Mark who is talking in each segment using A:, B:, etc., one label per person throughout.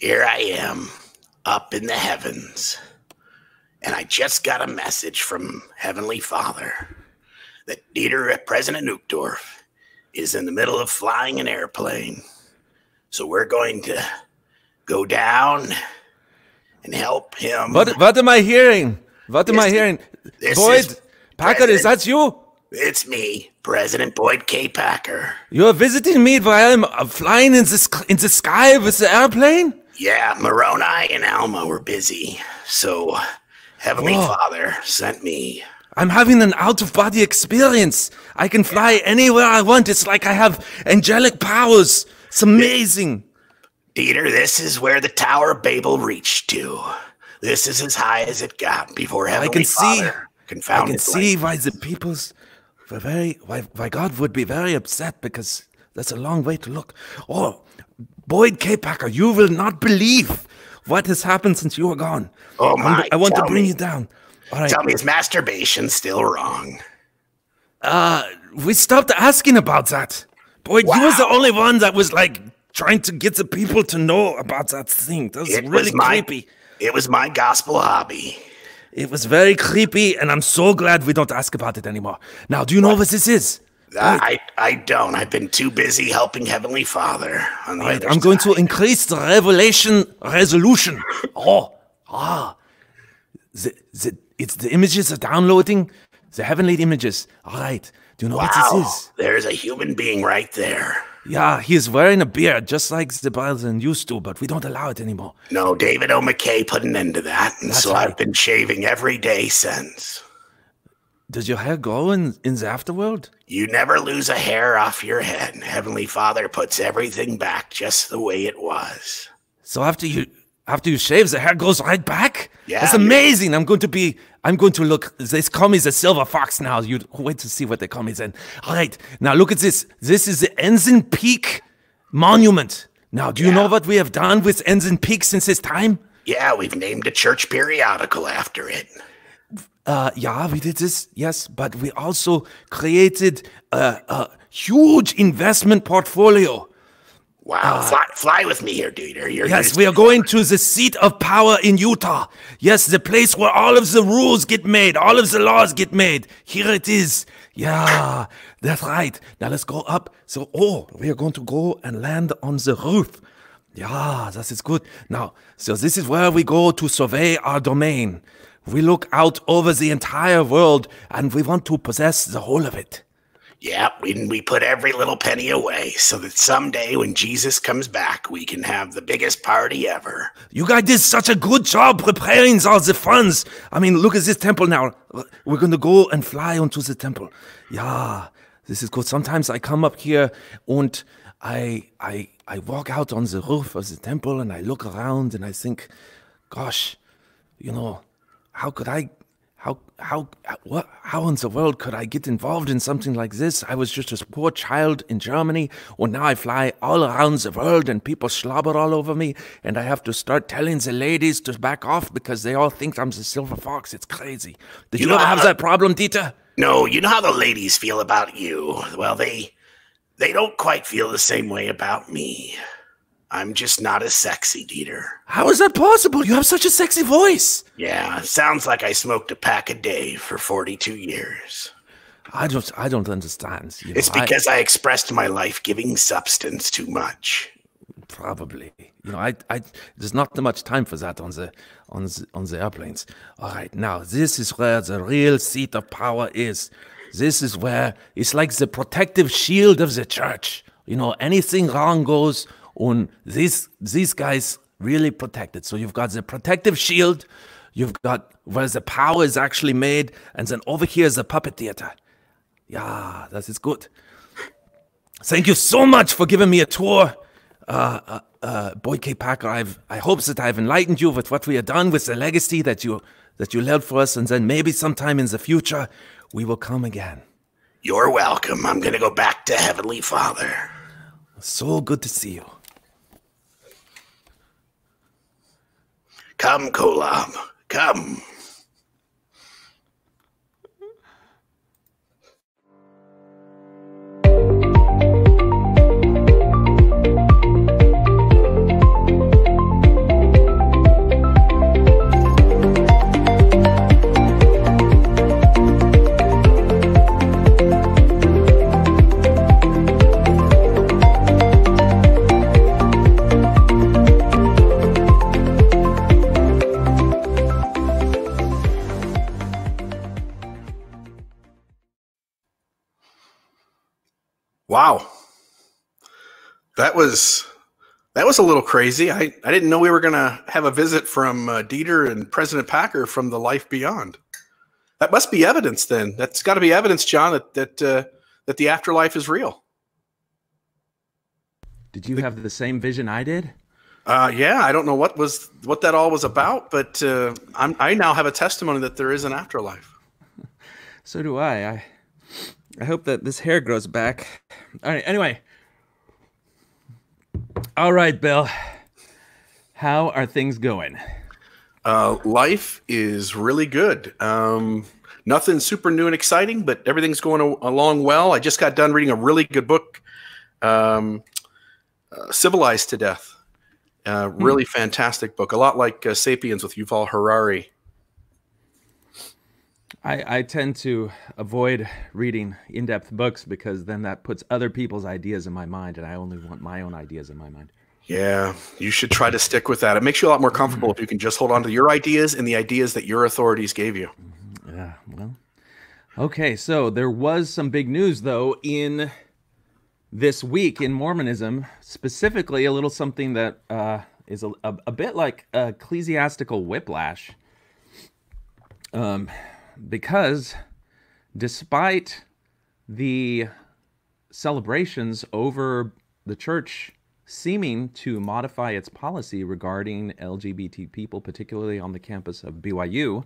A: Here I am, up in the heavens, and I just got a message from Heavenly Father that Dieter, President Uchtdorf, is in the middle of flying an airplane. So we're going to go down and help him.
B: What what am I hearing? What am I hearing?
A: this
B: Boyd,
A: is
B: Packer, is that you?
A: It's me, President Boyd K. Packer.
B: You're visiting me while I'm uh, flying in the, in the sky with the airplane?
A: Yeah, Moroni and Alma were busy, so Heavenly
B: Whoa.
A: Father sent me.
B: I'm having an out of body experience. I can fly anywhere I want. It's like I have angelic powers. It's amazing.
A: Dieter, this is where the Tower of Babel reached to. This is as high as it got before Heavenly
B: can see-
A: Father
B: I
A: confounded.
B: can see why the people's were very why, why God would be very upset because that's a long way to look. Oh, Boyd K. Packer, you will not believe what has happened since you were gone.
A: Oh my,
B: I want to bring
A: me.
B: you down. All right.
A: Tell me, is masturbation still wrong?
B: Uh, we stopped asking about that. Boy, you was the only one that was like trying to get the people to know about that thing. That was
A: It
B: really
A: was my,
B: creepy.
A: It was my gospel hobby.
B: It was very creepy, and I'm so glad we don't ask about it anymore. Now, do you know what this is?
A: I, I don't. I've been too busy helping Heavenly Father. On the
B: Right, I'm going to increase the revelation resolution. Oh, ah, the, the, it's the images are downloading, the heavenly images. All right, do you know what this is?
A: there's a human being right there.
B: Yeah, he is wearing a beard just like the Biden used to, but we don't allow it anymore.
A: No, David O. McKay put an end to that, and
B: That's
A: so
B: right.
A: I've been shaving every day since.
B: Does your hair grow in, in the afterworld?
A: You never lose a hair off your head. Heavenly Father puts everything back just the way it was.
B: So after you after you shave, the hair goes right back.
A: Yeah,
B: that's amazing. I'm going to be. I'm going to look. They call me the silver fox now. You wait to see what they call me then. All right, now look at this. This is the Ensign Peak Monument. Now, do you know what we have done with Ensign Peak since this time?
A: Yeah, we've named a church periodical after it.
B: Uh, yeah, we did this, yes, but we also created a, a huge investment portfolio.
A: Wow, fly, fly with me here, dude. You're
B: Uh, Yes, we are going to the seat of power in Utah. Yes, the place where all of the rules get made, all of the laws get made. Here it is. Yeah, that's right. Now let's go up. So, oh, we are going to go and land on the roof. Yeah, that is good. Now, so this is where we go to survey our domain. We look out over the entire world and we want to possess the whole of it.
A: Yeah, we, we put every little penny away so that someday when Jesus comes back, we can have the biggest party ever.
B: You guys did such a good job preparing all the funds. I mean, look at this temple now. We're going to go and fly onto the temple. Yeah, this is good. Sometimes I come up here and I, I, I walk out on the roof of the temple and I look around and I think, gosh, you know, how could I, how, how, what, how in the world could I get involved in something like this? I was just a poor child in Germany, and now I fly all around the world, and people slobber all over me, and I have to start telling the ladies to back off because they all think I'm the silver fox. It's crazy. Did you,
A: You
B: ever have that problem, Dieter?
A: No, you know how the ladies feel about you. Well, they they don't quite feel the same way about me. I'm just not as sexy, Dieter.
B: How is that possible? You have such a sexy voice.
A: Yeah, sounds like I smoked a pack a day for 42 years.
B: I don't, I don't understand. You
A: It's
B: I-
A: because I, expressed my life-giving substance too much.
B: Probably. You know, I, I, there's not that much time for that on the, on the, on the airplanes. All right, now this is where the real seat of power is. This is where it's like the protective shield of the church. You know, anything wrong goes on. These, these guys really protected. So you've got the protective shield. You've got where the power is actually made, and then over here is the puppet theater. Yeah, that is good. Thank you so much for giving me a tour, uh, uh, uh, Boyd K. Packer. I've, I hope that I've enlightened you with what we have done with the legacy that you that you left for us, and then maybe sometime in the future we will come again.
A: You're welcome. I'm gonna go back to Heavenly Father.
B: So good to see you.
A: Come, Kolam. Come.
C: Was that was a little crazy. I, I didn't know we were going to have a visit from uh, Dieter and President Packer from the life beyond. That must be evidence then. That's got to be evidence, Jon, that that uh, that the afterlife is real.
B: Did you have the same vision I did?
C: Uh, yeah, I don't know what was what that all was about, but uh, I'm, I now have a testimony that there is an afterlife.
B: So do I. I I hope that this hair grows back. All right. Anyway. All right, Bill. How are things going?
C: Uh, life is really good. Um, nothing super new and exciting, but everything's going a- along well. I just got done reading a really good book, um, uh, Civilized to Death. Uh, really fantastic book. A lot like uh, Sapiens with Yuval Harari.
B: I, I tend to avoid reading in depth books because then that puts other people's ideas in my mind, and I only want my own ideas in my mind.
C: Yeah, you should try to stick with that. It makes you a lot more comfortable if you can just hold on to your ideas and the ideas that your authorities gave you.
B: Yeah, well. Okay, so there was some big news, though, in this week in Mormonism, specifically a little something that uh, is a, a, a bit like ecclesiastical whiplash. Um, because despite the celebrations over the church seeming to modify its policy regarding LGBT people, particularly on the campus of BYU,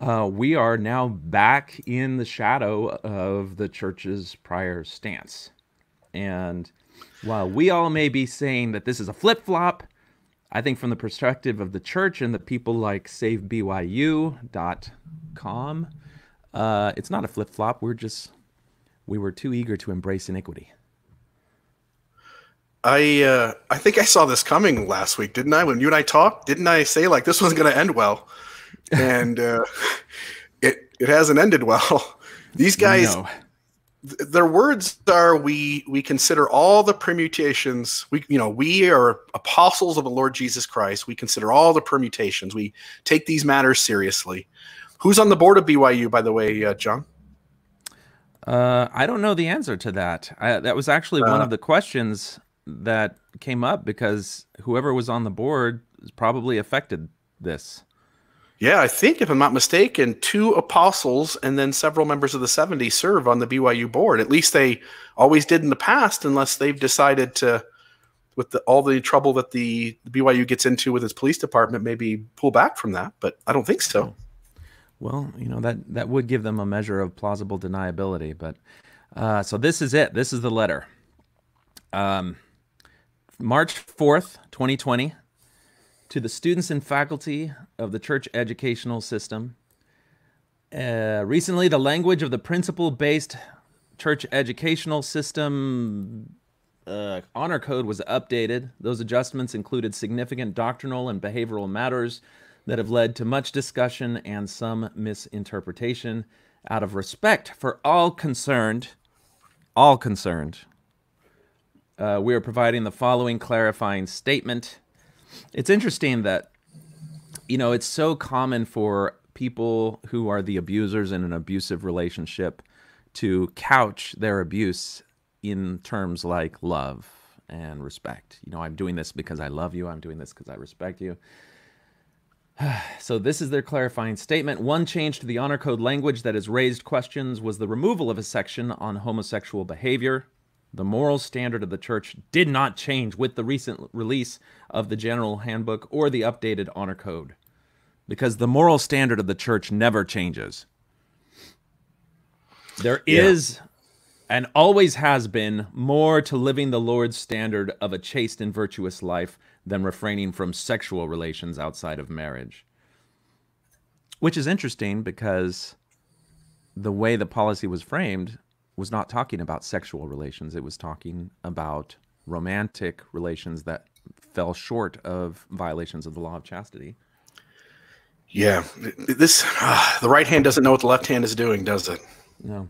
B: uh, we are now back in the shadow of the church's prior stance. And while we all may be saying that this is a flip flop, I think from the perspective of the church and the people like SaveBYU.com, uh, it's not a flip flop. We're just, we were too eager to embrace iniquity.
C: I uh, I think I saw this coming last week, didn't I? When you and I talked, didn't I say like this wasn't going to end well? And uh, it it hasn't ended well. These guys,
B: No.
C: th- their words are we we consider all the permutations. We you know we are apostles of the Lord Jesus Christ. We consider all the permutations. We take these matters seriously. Who's on the board of BYU, by the way, uh, Jon?
B: Uh, I don't know the answer to that. I, that was actually one of the questions that came up because whoever was on the board probably affected this.
C: Yeah, I think if I'm not mistaken, two apostles and then several members of the 70 serve on the BYU board. At least they always did in the past, unless they've decided to, with the, all the trouble that the, the BYU gets into with its police department, maybe pull back from that. But I don't think so.
B: Well, you know that that would give them a measure of plausible deniability, but uh, so this is it. This is the letter. Um, March fourth, twenty twenty, to the students and faculty of the church educational system. Uh, recently, the language of the principle-based church educational system uh, honor code was updated. Those adjustments included significant doctrinal and behavioral matters that have led to much discussion and some misinterpretation. Out of respect for all concerned, all concerned, uh, we are providing the following clarifying statement. It's interesting that, you know, it's so common for people who are the abusers in an abusive relationship to couch their abuse in terms like love and respect. You know, I'm doing this because I love you. I'm doing this because I respect you. So, this is their clarifying statement. One change to the honor code language that has raised questions was the removal of a section on homosexual behavior. The moral standard of the church did not change with the recent release of the general handbook or the updated honor code because the moral standard of the church never changes. There is and always has been more to living the Lord's standard of a chaste and virtuous life than refraining from sexual relations outside of marriage. Which is interesting because the way the policy was framed was not talking about sexual relations, it was talking about romantic relations that fell short of violations of the law of chastity.
C: Yeah, this ah, the right hand doesn't know what the left hand is doing, does it?
B: No.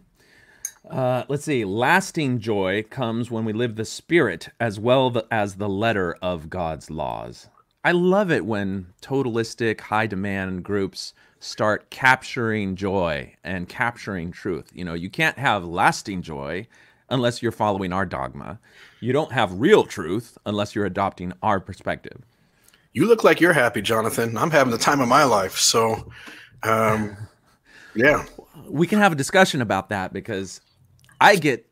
B: Uh, let's see. Lasting joy comes when we live the spirit as well as the letter of God's laws. I love it when totalistic, high demand groups start capturing joy and capturing truth. You know, you can't have lasting joy unless you're following our dogma. You don't have real truth unless you're adopting our perspective.
C: You look like you're happy, Jonathan. I'm having the time of my life. So, um, yeah.
B: We can have a discussion about that because I get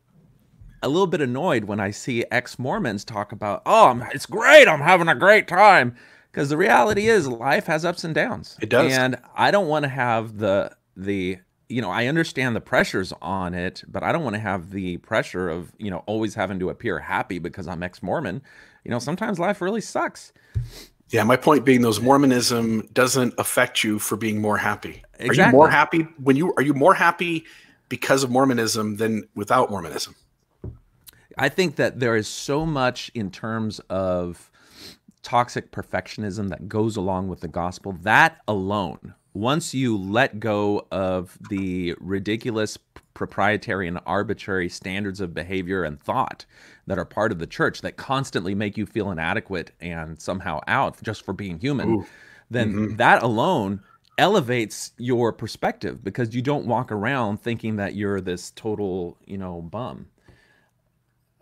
B: a little bit annoyed when I see ex Mormons talk about, oh, it's great. I'm having a great time. Because the reality is, life has ups and downs.
C: It does.
B: And I don't want to have the, the, you know, I understand the pressures on it, but I don't want to have the pressure of, you know, always having to appear happy because I'm ex Mormon. You know, sometimes life really sucks.
C: Yeah, my point being, those Mormonism doesn't affect you for being more happy.
B: Exactly.
C: Are you more happy when you are you more happy because of Mormonism than without Mormonism?
B: I think that there is so much in terms of toxic perfectionism that goes along with the gospel. That alone, once you let go of the ridiculous proprietary and arbitrary standards of behavior and thought that are part of the church that constantly make you feel inadequate and somehow out just for being human,
C: Ooh.
B: then
C: Mhm.
B: that alone elevates your perspective because you don't walk around thinking that you're this total, you know, bum.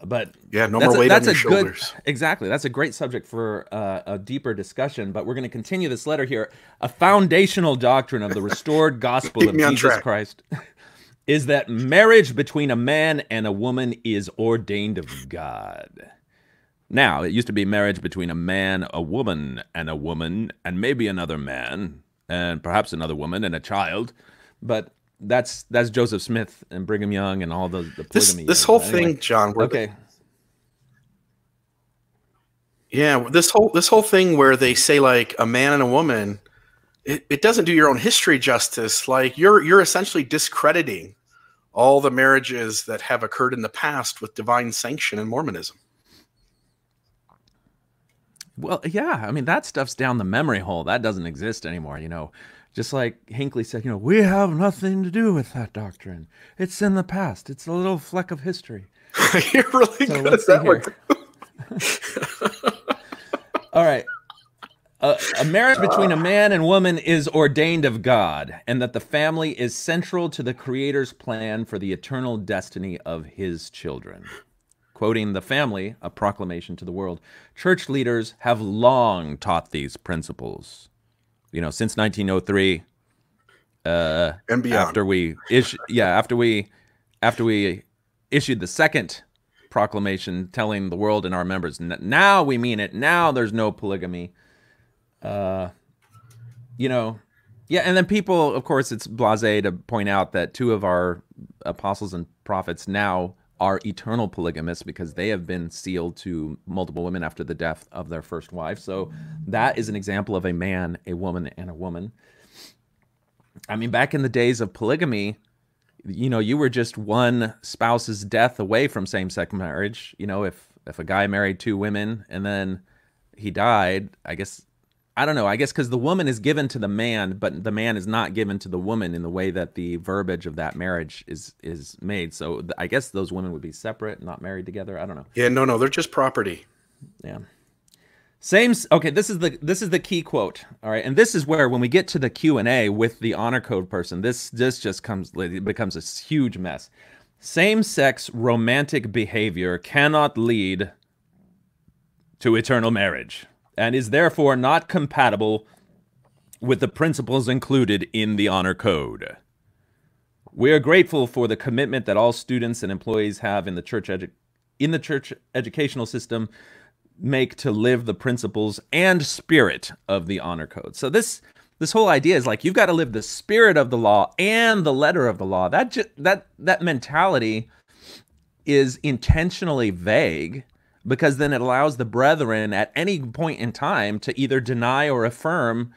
B: But
C: Yeah, no
B: that's
C: more
B: a-
C: weight on
B: that's
C: your
B: a
C: shoulders.
B: Good, exactly. That's a great subject for uh, a deeper discussion, but we're going to continue this letter here. A foundational doctrine of the restored gospel of Jesus
C: track.
B: Christ is that marriage between a man and a woman is ordained of God. Now, it used to be marriage between a man, a woman, and a woman, and maybe another man, and perhaps another woman and a child. But that's that's Joseph Smith and Brigham Young and all those the
C: This
B: polygamy.
C: this whole
B: Anyway,
C: thing, Jon.
B: Okay.
C: Yeah, this whole this whole thing where they say like a man and a woman, it, it doesn't do your own history justice. Like you're you're essentially discrediting all the marriages that have occurred in the past with divine sanction in Mormonism.
B: Well, yeah. I mean, that stuff's down the memory hole. That doesn't exist anymore. You know, just like Hinckley said, you know, we have nothing to do with that doctrine. It's in the past. It's a little fleck of history.
C: you're really
B: So
C: good at that one.
B: All right. A, a marriage between a man and woman is ordained of God, and that the family is central to the Creator's plan for the eternal destiny of His children. Quoting the family, a proclamation to the world, church leaders have long taught these principles. You know, since 1903, uh,
C: and beyond.
B: after we issue, yeah, after we, after we issued the second proclamation telling the world and our members, now we mean it. Now there's no polygamy. Uh, you know, yeah, and then people, of course, it's blasé to point out that two of our apostles and prophets now are eternal polygamists because they have been sealed to multiple women after the death of their first wife. So that is an example of a man, a woman, and a woman. I mean, back in the days of polygamy, you know, you were just one spouse's death away from same-sex marriage. You know, if if a guy married two women and then he died, I guess I don't know. I guess because the woman is given to the man, but the man is not given to the woman in the way that the verbiage of that marriage is is made. So I guess those women would be separate, not married together. I don't know.
C: Yeah, no, no, they're just property.
B: Yeah. Same. Okay. This is the this is the key quote. All right, and this is where when we get to the Q and A with the honor code person, this this just comes it becomes a huge mess. Same-sex romantic behavior cannot lead to eternal marriage and is therefore not compatible with the principles included in the honor code. We are grateful for the commitment that all students and employees have in the church edu- in the church educational system make to live the principles and spirit of the honor code. So this this whole idea is like you've got to live the spirit of the law and the letter of the law. That ju- that that mentality is intentionally vague because then it allows the brethren at any point in time to either deny or affirm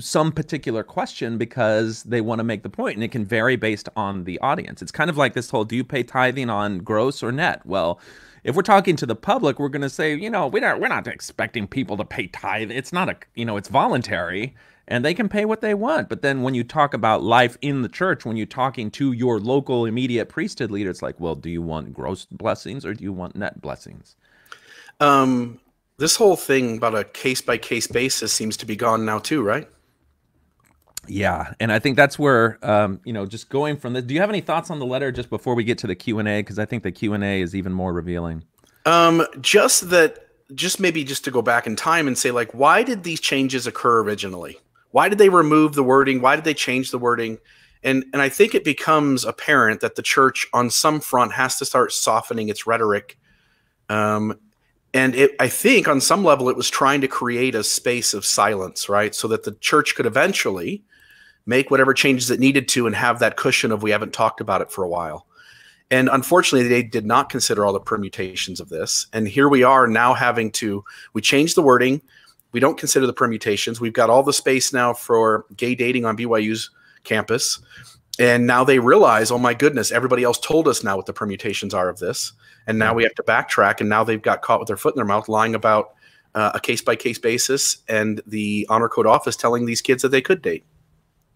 B: some particular question because they want to make the point and it can vary based on the audience. It's kind of like this whole do you pay tithing on gross or net? Well, if we're talking to the public, we're going to say, you know, we don't, we're not expecting people to pay tithe. It's not a, you know, it's voluntary and they can pay what they want. But then when you talk about life in the church, when you're talking to your local immediate priesthood leader, it's like, well, do you want gross blessings or do you want net blessings?
C: Um, this whole thing about a case by case basis seems to be gone now too, right?
B: Yeah, and I think that's where um, you know, just going from this. Do you have any thoughts on the letter just before we get to the Q and A? Because I think the Q and A is even more revealing.
C: Um, just that, just maybe just to go back in time and say, like, why did these changes occur originally? Why did they remove the wording? Why did they change the wording? And and I think it becomes apparent that the church, on some front, has to start softening its rhetoric. Um, and it, I think on some level, it was trying to create a space of silence, right, so that the church could eventually make whatever changes it needed to and have that cushion of we haven't talked about it for a while. And unfortunately, they did not consider all the permutations of this. And here we are now having to, we changed the wording. We don't consider the permutations. We've got all the space now for gay dating on BYU's campus. And now they realize, oh my goodness, everybody else told us now what the permutations are of this. And now we have to backtrack. And now they've got caught with their foot in their mouth lying about uh, a case by case basis and the honor code office telling these kids that they could date.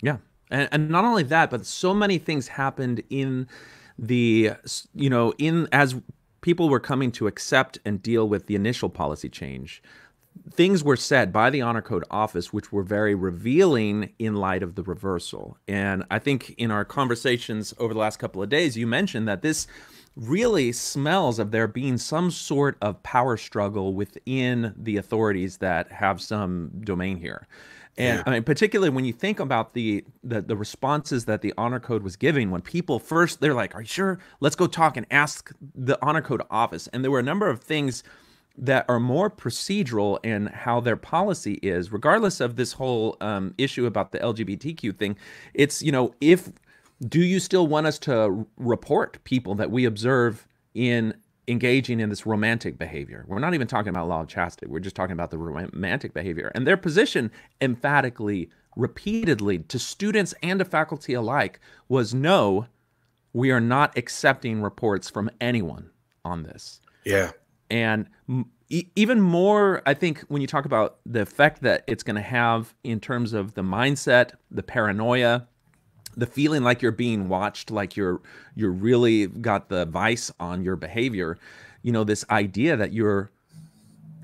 B: Yeah. And, and not only that, but so many things happened in the, you know, in as people were coming to accept and deal with the initial policy change, things were said by the honor code office which were very revealing in light of the reversal and i think in our conversations over the last couple of days you mentioned that this really smells of there being some sort of power struggle within the authorities that have some domain here and yeah. I mean, particularly when you think about the, the the responses that the honor code was giving, when people first they're like, "Are you sure? Let's go talk and ask the honor code office." And there were a number of things that are more procedural in how their policy is, regardless of this whole um, issue about the LGBTQ thing. It's you know, if do you still want us to report people that we observe in engaging in this romantic behavior. We're not even talking about law of chastity. We're just talking about the romantic behavior. And their position emphatically, repeatedly to students and to faculty alike was no, we are not accepting reports from anyone on this.
C: Yeah.
B: And even more, I think, when you talk about the effect that it's going to have in terms of the mindset, the paranoia, the feeling like you're being watched, like you're you're really got the vice on your behavior, you know, this idea that you're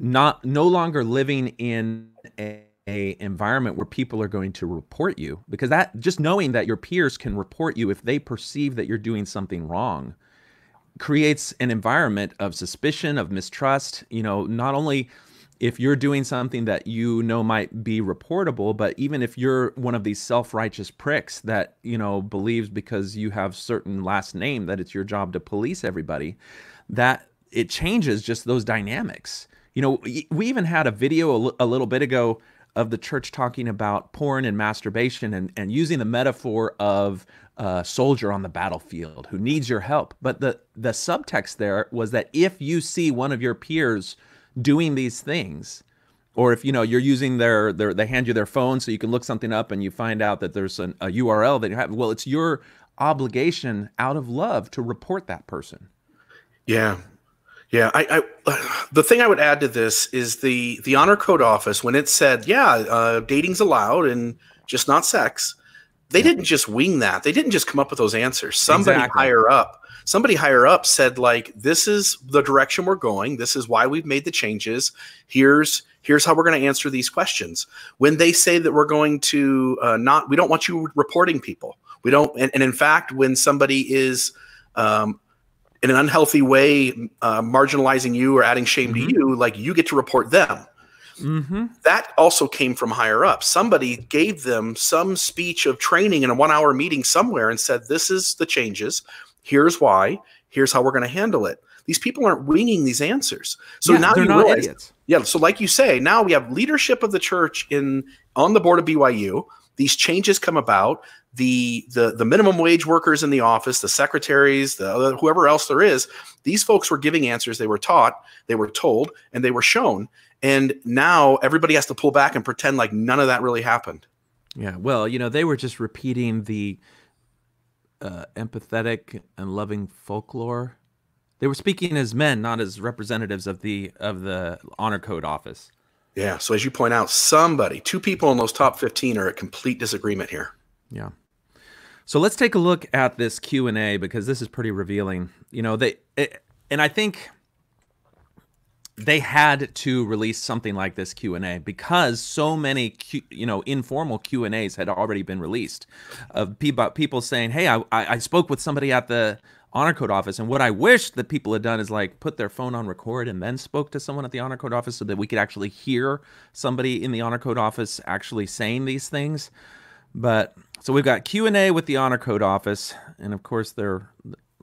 B: not no longer living in a, a environment where people are going to report you because that just knowing that your peers can report you if they perceive that you're doing something wrong creates an environment of suspicion of mistrust you know not only if you're doing something that you know might be reportable but even if you're one of these self-righteous pricks that you know believes because you have certain last name that it's your job to police everybody that it changes just those dynamics. You know we even had a video a little bit ago of the church talking about porn and masturbation and, and using the metaphor of a soldier on the battlefield who needs your help. But the the subtext there was that if you see one of your peers doing these things or if you know you're using their, their they hand you their phone so you can look something up and you find out that there's an, a url that you have well it's your obligation out of love to report that person.
C: Yeah. Yeah. I, I the thing i would add to this is the the honor code office when it said yeah uh, dating's allowed and just not sex they didn't just wing that. They didn't just come up with those answers. Somebody exactly. higher up somebody higher up said like this is the direction we're going. This is why we've made the changes. Here's here's how we're going to answer these questions. When they say that we're going to uh, not we don't want you reporting people. We don't and, and in fact when somebody is um, in an unhealthy way uh, marginalizing you or adding shame mm-hmm. to you like you get to report them Mm-hmm. That also came from higher up. Somebody gave them some speech of training in a one hour meeting somewhere and said, This is the changes. Here's why. Here's how we're going to handle it. These people aren't winging these answers. So yeah, now you realize, idiots. yeah. So like you say, now we have leadership of the church in on the board of BYU. These changes come about. The the the minimum wage workers in the office, the secretaries, the whoever else there is. These folks were giving answers. They were taught, they were told, and they were shown. And now everybody has to pull back and pretend like none of that really happened.
B: Yeah. Well, you know, they were just repeating the uh, empathetic and loving folklore. They were speaking as men, not as representatives of the of the honor code office.
C: Yeah. So as you point out, somebody, two people in those top fifteen are at complete disagreement here.
B: Yeah. So let's take a look at this Q and A because this is pretty revealing. You know, they it, and I think they had to release something like this q&a because so many Q, you know informal q&as had already been released of people, saying hey I, I spoke with somebody at the honor code office and what i wish that people had done is like put their phone on record and then spoke to someone at the honor code office so that we could actually hear somebody in the honor code office actually saying these things. But so we've got q&a with the honor code office and of course they're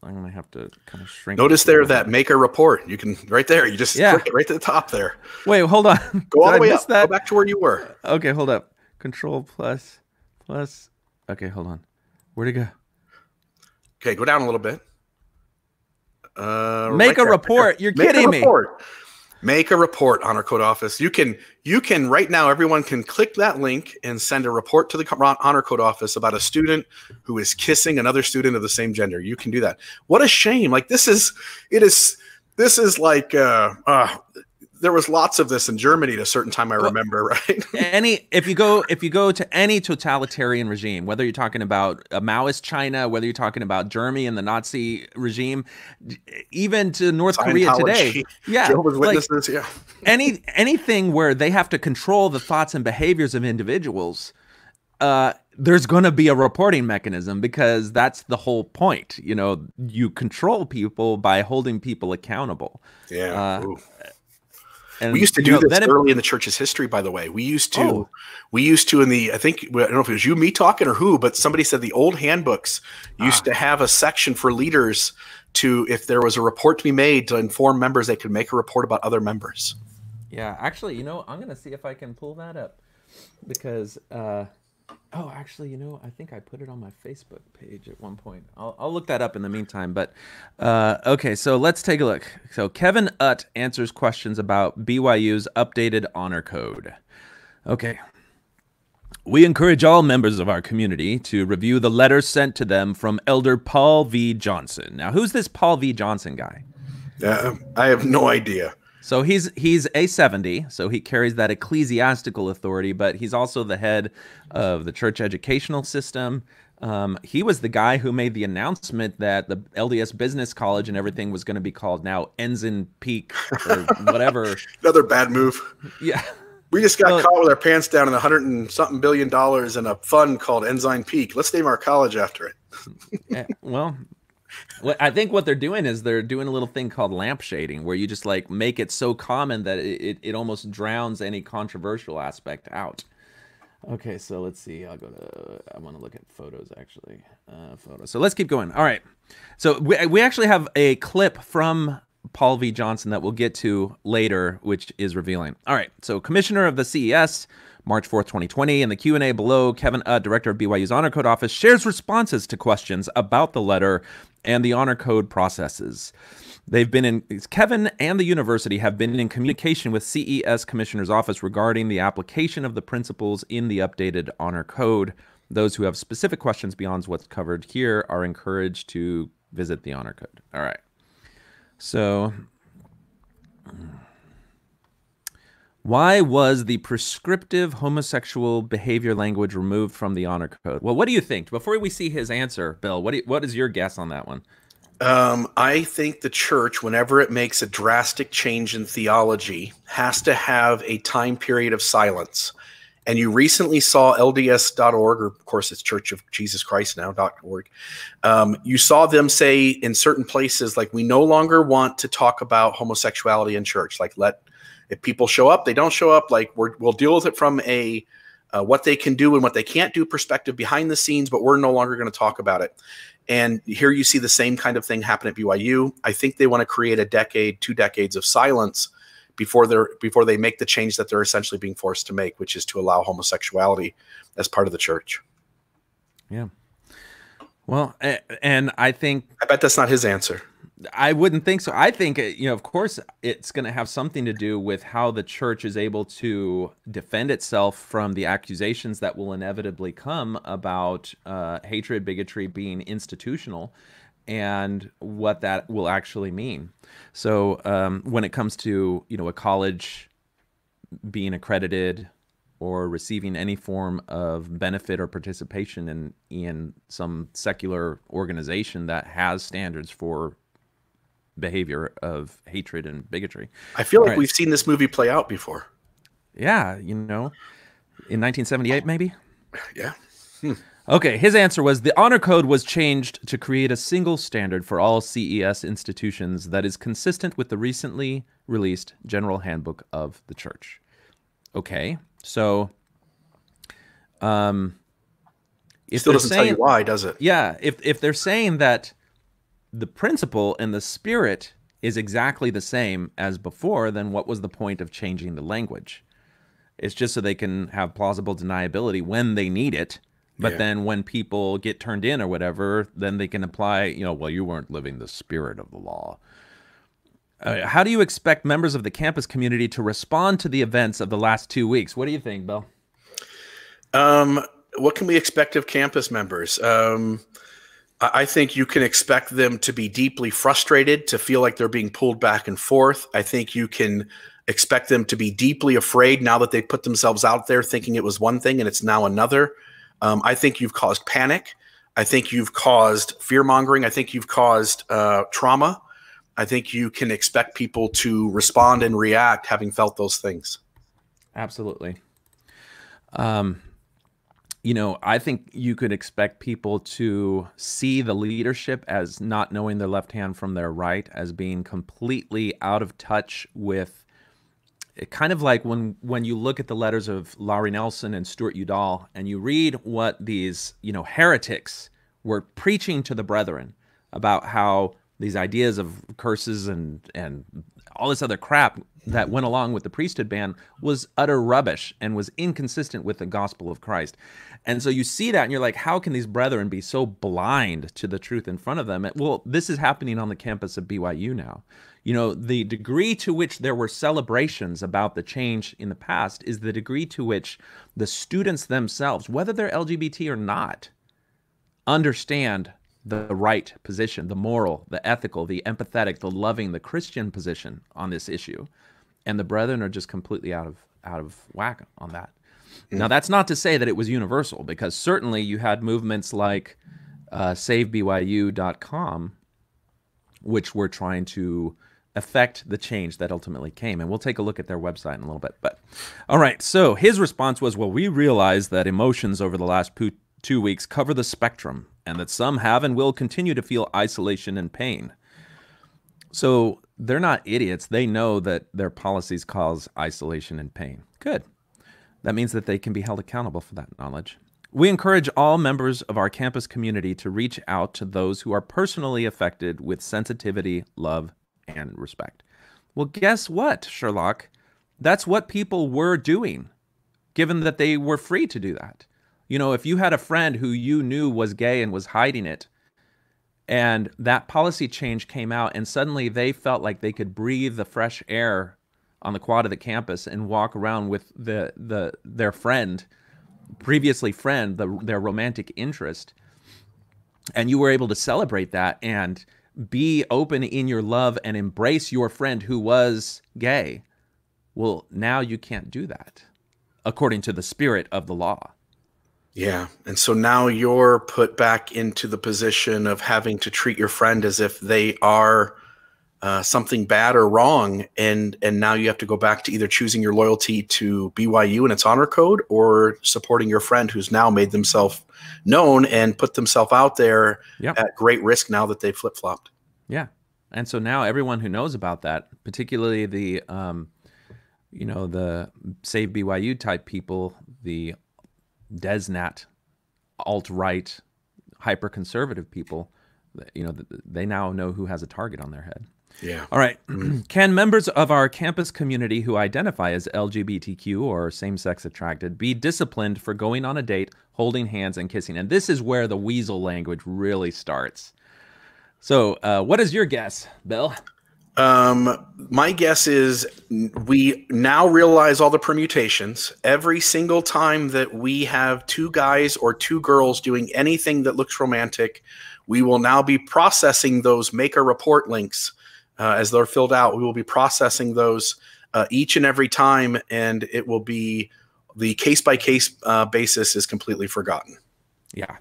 B: I'm gonna have to kind of shrink.
C: Notice there that make a report. You can right there. You just yeah. click it right to the top there.
B: Wait, hold on.
C: Go all the way up. That? Go back to where you were.
B: Okay, hold up. Control plus plus. Okay, hold on. Where'd it go?
C: Okay, go down a little bit.
B: Uh, make right a there. report. You're
C: make
B: kidding
C: me. Make a report, Honor Code Office. You can you can right now. Everyone can click that link and send a report to the Honor Code Office about a student who is kissing another student of the same gender. You can do that. What a shame! Like this is it is this is like uh, uh there was lots of this in Germany at a certain time. I well, remember, right?
B: any if you go if you go to any totalitarian regime, whether you're talking about a Maoist China, whether you're talking about Germany and the Nazi regime, even to North Korea today, yeah,
C: Jehovah's Witnesses,
B: like, yeah, any anything where they have to control the thoughts and behaviors of individuals. Uh, there's going to be a reporting mechanism because that's the whole point. You know, you control people by holding people accountable.
C: Yeah. Uh, and, we used to do know, this early it, in the church's history, by the way. We used to, oh. we used to in the, I think, I don't know if it was you, me talking or who, but somebody said the old handbooks used ah. to have a section for leaders to, if there was a report to be made to inform members, they could make a report about other members.
B: Yeah, actually, you know, I'm going to see if I can pull that up because, uh, Oh, actually, you know, I think I put it on my Facebook page at one point. I'll, I'll look that up in the meantime. But uh, okay, so let's take a look. So Kevin Utt answers questions about BYU's updated honor code. Okay. We encourage all members of our community to review the letter sent to them from Elder Paul V. Johnson. Now, who's this Paul V. Johnson guy?
C: Uh, I have no idea.
B: So he's he's a 70, so he carries that ecclesiastical authority, but he's also the head of the church educational system. Um, he was the guy who made the announcement that the LDS Business College and everything was going to be called now Ensign Peak or whatever.
C: Another bad move.
B: Yeah.
C: We just got well, caught with our pants down in a hundred and something billion dollars in a fund called Ensign Peak. Let's name our college after it.
B: well, what I think what they're doing is they're doing a little thing called lamp shading, where you just like make it so common that it, it, it almost drowns any controversial aspect out. Okay, so let's see. I'll go to. I want to look at photos actually. Uh, photos. So let's keep going. All right. So we we actually have a clip from Paul V. Johnson that we'll get to later, which is revealing. All right. So commissioner of the CES March 4th, 2020. In the Q&A below, Kevin Utt, director of BYU's Honor Code Office, shares responses to questions about the letter and the Honor Code processes. They've been in Kevin and the university have been in communication with CES Commissioner's Office regarding the application of the principles in the updated Honor Code. Those who have specific questions beyond what's covered here are encouraged to visit the Honor Code. All right. So why was the prescriptive homosexual behavior language removed from the honor code? Well, what do you think? Before we see his answer, Bill, what you, what is your guess on that one?
C: Um, I think the church, whenever it makes a drastic change in theology, has to have a time period of silence. And you recently saw LDS.org, or of course it's Church of Jesus Christ now.org. Um, you saw them say in certain places, like, we no longer want to talk about homosexuality in church. Like, let if people show up, they don't show up. Like we will deal with it from a uh, what they can do and what they can't do perspective behind the scenes, but we're no longer going to talk about it. And here you see the same kind of thing happen at BYU. I think they want to create a decade, two decades of silence before they're before they make the change that they're essentially being forced to make, which is to allow homosexuality as part of the church.
B: Yeah. Well, and I think
C: I bet that's not his answer.
B: I wouldn't think so. I think, uh, you know, of course, it's going to have something to do with how the church is able to defend itself from the accusations that will inevitably come about uh, hatred, bigotry being institutional, and what that will actually mean. So, um, when it comes to, you know, a college being accredited or receiving any form of benefit or participation in in some secular organization that has standards for behavior of hatred and bigotry.
C: I feel
B: All
C: like
B: right.
C: we've seen this movie play out before.
B: Yeah, you know, in 1978 maybe.
C: Yeah.
B: Okay, his answer was the honor code was changed to create a single standard for all CES institutions that is consistent with the recently released General Handbook of the Church. Okay, so um if
C: Still doesn't tell you why, does it?
B: yeah, if if they're saying that the principle and the spirit is exactly the same as before, then what was the point of changing the language? It's just so they can have plausible deniability when they need it. But
C: Yeah.
B: then when people get turned in or whatever, then they can apply, you know, well, you weren't living the spirit of the law. Uh, how do you expect members of the campus community to respond to the events of the last two weeks? What do you think, Bill?
C: Um, what can we expect of campus members? Um, I think you can expect them to be deeply frustrated, to feel like they're being pulled back and forth. I think you can expect them to be deeply afraid now that they put themselves out there thinking it was one thing and it's now another. Um, I think you've caused panic. I think you've caused fear mongering. I think you've caused uh, trauma. I think you can expect people to respond and react having felt those things.
B: Absolutely. Um, you know, I think you could expect people to see the leadership as not knowing their left hand from their right, as being completely out of touch with. It kind of like when when you look at the letters of Lowry Nelson and Stewart Udall, and you read what these you know heretics were preaching to the brethren about how these ideas of curses and and all this other crap that went along with the priesthood ban was utter rubbish and was inconsistent with the gospel of Christ. And so you see that and you're like, how can these brethren be so blind to the truth in front of them? Well, this is happening on the campus of BYU now. You know, the degree to which there were celebrations about the change in the past is the degree to which the students themselves, whether they're LGBT or not, understand the right position, the moral, the ethical, the empathetic, the loving, the Christian position on this issue. And the brethren are just completely out of out of whack on that. Now that's not to say that it was universal because certainly you had movements like uh, SaveBYU.com, which were trying to affect the change that ultimately came. And we'll take a look at their website in a little bit. But all right, so his response was, "Well, we realize that emotions over the last two weeks cover the spectrum, and that some have and will continue to feel isolation and pain." So they're not idiots. They know that their policies cause isolation and pain. Good. That means that they can be held accountable for that knowledge. We encourage all members of our campus community to reach out to those who are personally affected with sensitivity, love, and respect. Well, guess what, Sherlock? That's what people were doing, given that they were free to do that. You know, if you had a friend who you knew was gay and was hiding it, and that policy change came out, and suddenly they felt like they could breathe the fresh air on the quad of the campus and walk around with the the their friend, previously friend, the, their romantic interest, and you were able to celebrate that and be open in your love and embrace your friend who was gay. Well, now you can't do that, according to the spirit of the law.
C: Yeah. And so now you're put back into the position of having to treat your friend as if they are uh, something bad or wrong. And, and now you have to go back to either choosing your loyalty to BYU and its honor code or supporting your friend who's now made themselves known and put themselves out there
B: Yep.
C: at great risk now that they've flip flopped.
B: Yeah. And so now everyone who knows about that, particularly the, um, you know, the Save BYU type people, the DezNat, alt right, hyper conservative people, you know, they now know who has a target on their head.
C: Yeah.
B: All right. Can members of our campus community who identify as LGBTQ or same sex attracted be disciplined for going on a date, holding hands, and kissing? And this is where the weasel language really starts. So, uh, what is your guess, Bill?
C: Um, my guess is we now realize all the permutations. Every single time that we have two guys or two girls doing anything that looks romantic, we will now be processing those make a report links uh, as they're filled out. We will be processing those uh, each and every time, and it will be the case by case basis is completely forgotten.
B: Yeah,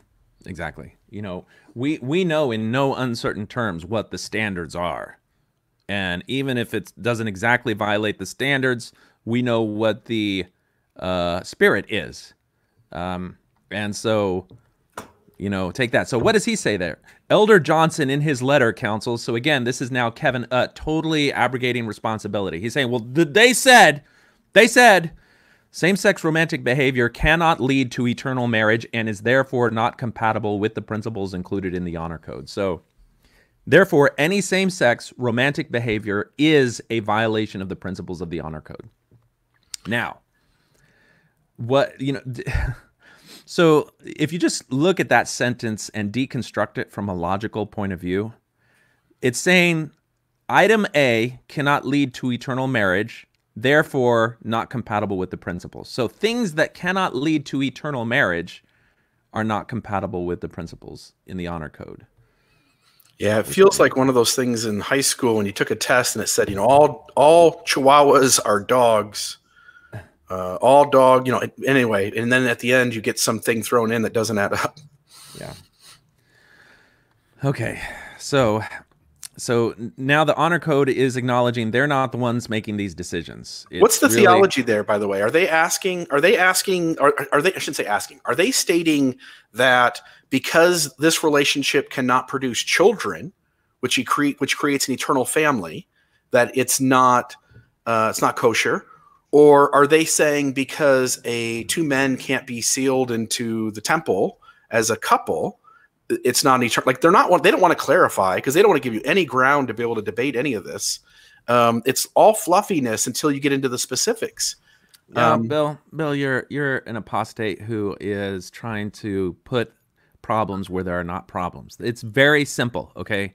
B: exactly. You know, we we know in no uncertain terms what the standards are. And even if it doesn't exactly violate the standards, we know what the uh, spirit is. Um, and so, you know, take that. So, what does he say there? Elder Johnson, in his letter, counsels. So, again, this is now Kevin totally abrogating responsibility. He's saying, well, th- they said, they said, same sex romantic behavior cannot lead to eternal marriage and is therefore not compatible with the principles included in the honor code. So, therefore, any same sex romantic behavior is a violation of the principles of the honor code. Now, what, you know, so if you just look at that sentence and deconstruct it from a logical point of view, it's saying item A cannot lead to eternal marriage therefore not compatible with the principles. So things that cannot lead to eternal marriage are not compatible with the principles in the honor code.
C: Yeah, it feels like one of those things in high school when you took a test and it said, you know, all all Chihuahuas are dogs, uh, all dog, you know. Anyway, and then at the end you get something thrown in that doesn't add up.
B: Yeah. Okay, so so now the honor code is acknowledging they're not the ones making these decisions.
C: It's What's the really... theology there, by the way? Are they asking? Are they asking? Are, are they? I shouldn't say asking. Are they stating that because this relationship cannot produce children, which he create, which creates an eternal family, that it's not, uh, it's not kosher? Or are they saying because a two men can't be sealed into the temple as a couple? It's not an eternal. Like they're not they don't want to clarify because they don't want to give you any ground to be able to debate any of this. Um, it's all fluffiness until you get into the specifics.
B: Yeah, um, Bill, Bill, you're you're an apostate who is trying to put problems where there are not problems. It's very simple, okay?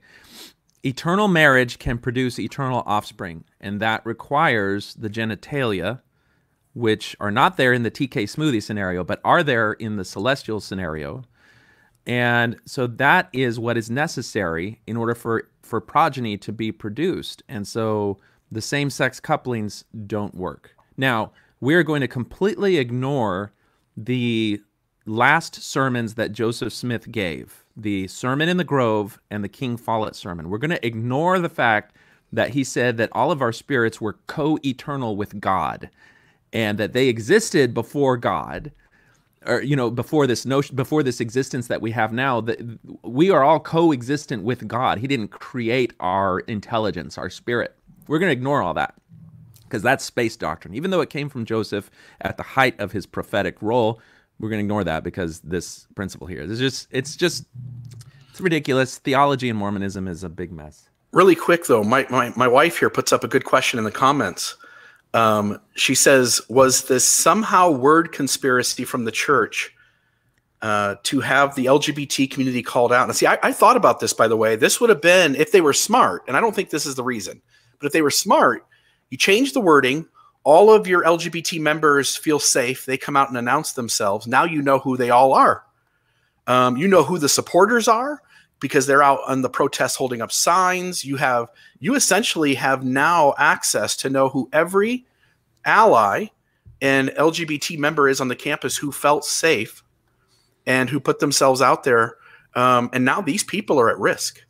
B: Eternal marriage can produce eternal offspring, and that requires the genitalia, which are not there in the TK smoothie scenario, but are there in the celestial scenario and so that is what is necessary in order for, for progeny to be produced. And so the same sex couplings don't work. Now, we're going to completely ignore the last sermons that Joseph Smith gave the Sermon in the Grove and the King Follett sermon. We're going to ignore the fact that he said that all of our spirits were co eternal with God and that they existed before God or you know before this notion before this existence that we have now that we are all coexistent with god. He didn't create our intelligence our spirit. We're going to ignore all that because that's space doctrine. Even though it came from joseph at the height of his prophetic role we're going to ignore that because this principle here it's just it's just it's ridiculous. Theology in mormonism is a big mess.
C: Really quick though my, my, my wife here puts up a good question in the comments um, she says, was this somehow word conspiracy from the church uh, to have the LGBT community called out? And see, I, I thought about this, by the way. This would have been, if they were smart, and I don't think this is the reason, but if they were smart, you change the wording. All of your LGBT members feel safe. They come out and announce themselves. Now you know who they all are. Um, you know who the supporters are because they're out on the protests holding up signs. You have you essentially have now access to know who every ally and LGBT member is on the campus who felt safe and who put themselves out there. Um, and now these people are at risk.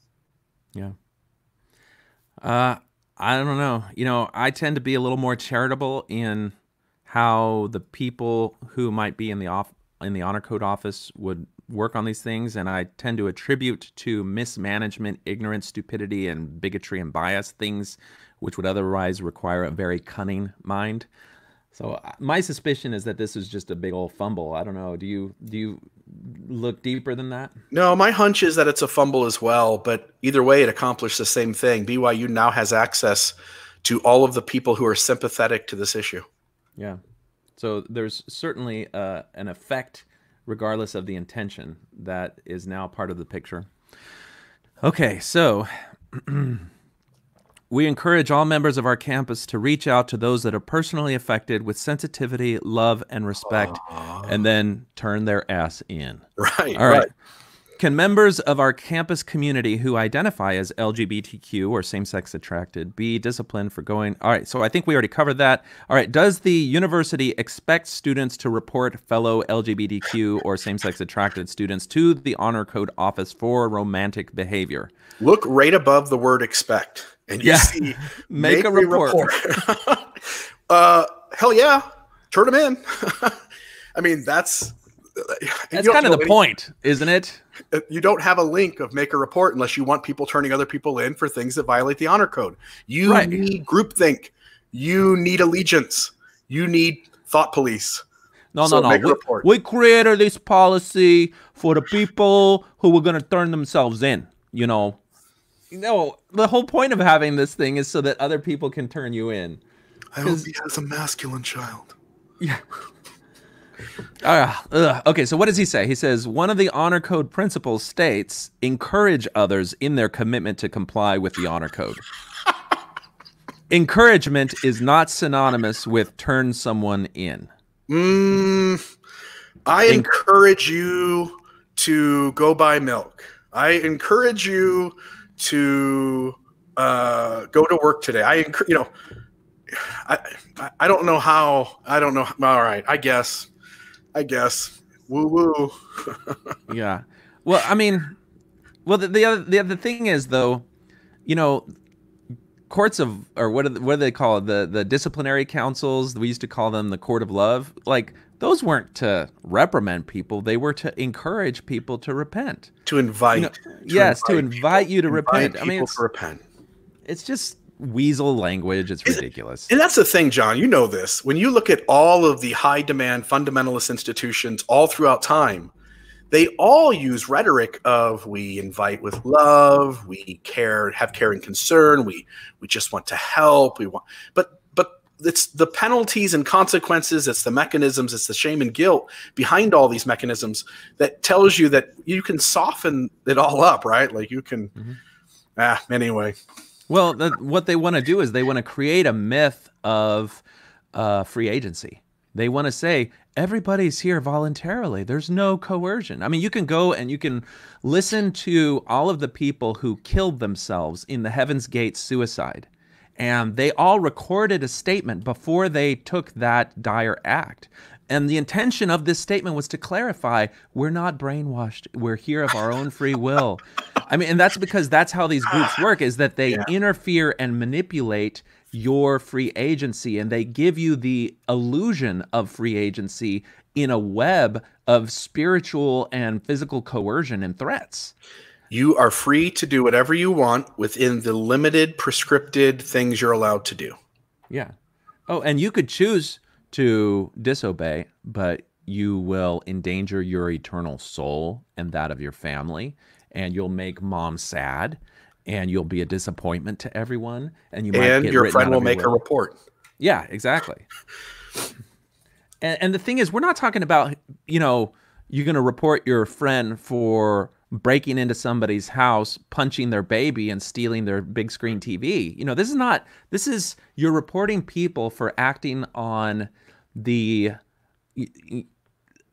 B: Yeah. Uh, I don't know. You know, I tend to be a little more charitable in how the people who might be in the off in the honor code office would work on these things, and I tend to attribute to mismanagement, ignorance, stupidity, and bigotry and bias things which would otherwise require a very cunning mind. So uh, my suspicion is that this is just a big old fumble. I don't know. Do you do you look deeper than that?
C: No, my hunch is that it's a fumble as well. But either way, it accomplished the same thing. BYU now has access to all of the people who are sympathetic to this issue.
B: Yeah. So there's certainly uh, an effect regardless of the intention, that is now part of the picture. Okay, so we encourage all members of our campus to reach out to those that are personally affected with sensitivity, love, and respect, and then turn their ass in.
C: Right.
B: All right. right. Can members of our campus community who identify as LGBTQ or same sex attracted be disciplined for going? All right, so I think we already covered that. All right, does the university expect students to report fellow LGBTQ or same sex attracted students to the Honor Code office for romantic behavior?
C: Look right above the word expect and you
B: Yeah.
C: see
B: Make a report.
C: report. uh, hell yeah, turn them in. I mean, that's
B: That's kind of the point, isn't it?
C: uh, You don't have a link of make a report unless you want people turning other people in for things that violate the honor code. You
B: Right.
C: need groupthink. You need allegiance. You need thought police.
B: No,
C: So
B: no, no. We, we created this policy for the people who were going to turn themselves in. You know, no. The whole point of having this thing is so that other people can turn you in.
C: I hope he has a masculine child.
B: Ah, ugh. Okay, so what does he say? He says one of the honor code principles states encourage others in their commitment to comply with the honor code. Encouragement is not synonymous with turn someone in.
C: Mm, I encourage you to go buy milk. I encourage you to uh, go to work today. I encourage, you know, I I don't know how. I don't know. All right. I guess. I guess. Woo woo.
B: Yeah. Well, I mean, well, the, the other the other thing is though, you know, courts of or what do they, what do they call it? The the disciplinary councils. We used to call them the court of love. Like those weren't to reprimand people; they were to encourage people to repent.
C: To invite.
B: You know, yes, to invite you to
C: invite
B: repent. I mean,
C: people
B: it's,
C: to repent.
B: it's just weasel language. It's ridiculous.
C: And that's the thing, Jon. You know this. When you look at all of the high demand fundamentalist institutions all throughout time, they all use rhetoric of we invite with love, we care, have care and concern, we we just want to help, we want but but it's the penalties and consequences, it's the mechanisms, it's the shame and guilt behind all these mechanisms that tells you that you can soften it all up, right? Like you can
B: Mhm.
C: ah anyway.
B: Well, the, what they want to do is they want to create a myth of uh, free agency. They want to say everybody's here voluntarily. There's no coercion. I mean, you can go and you can listen to all of the people who killed themselves in the Heaven's Gate suicide. And they all recorded a statement before they took that dire act. And the intention of this statement was to clarify we're not brainwashed. We're here of our own free will. I mean, and that's because that's how these groups work is that they
C: Yeah.
B: interfere and manipulate your free agency and they give you the illusion of free agency in a web of spiritual and physical coercion and threats.
C: You are free to do whatever you want within the limited prescripted things you're allowed to do.
B: Yeah. Oh, and you could choose to disobey, but you will endanger your eternal soul and that of your family, and you'll make mom sad, and you'll be a disappointment to everyone, and you might
C: and your friend will
B: your
C: make a report.
B: Yeah, exactly. And, and the thing is, we're not talking about, you know, you're going to report your friend for breaking into somebody's house, punching their baby, and stealing their big screen TV. You know, this is not, this is, you're reporting people for acting on the,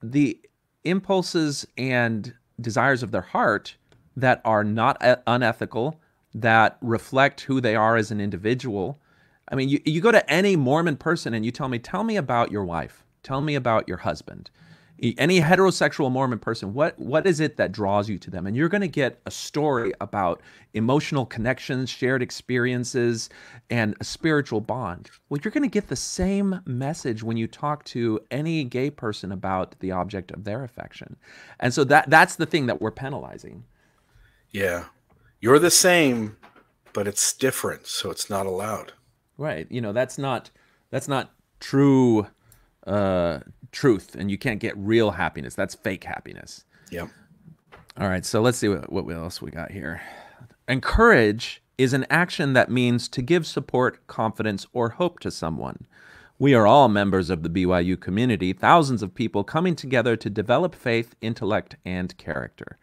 B: the impulses and desires of their heart that are not unethical, that reflect who they are as an individual. I mean, you, you go to any Mormon person and you tell me, tell me about your wife, tell me about your husband. Any heterosexual Mormon person, what what is it that draws you to them? And you're going to get a story about emotional connections, shared experiences, and a spiritual bond. Well, you're going to get the same message when you talk to any gay person about the object of their affection. And so that that's the thing that we're penalizing.
C: Yeah. You're the same, but it's different, so it's not allowed.
B: Right. You know, that's not that's not true uh truth and you can't get real happiness. That's fake happiness.
C: Yep.
B: All right, so let's see what, what else we got here. Encourage is an action that means to give support, confidence, or hope to someone. We are all members of the BYU community, thousands of people coming together to develop faith, intellect, and character.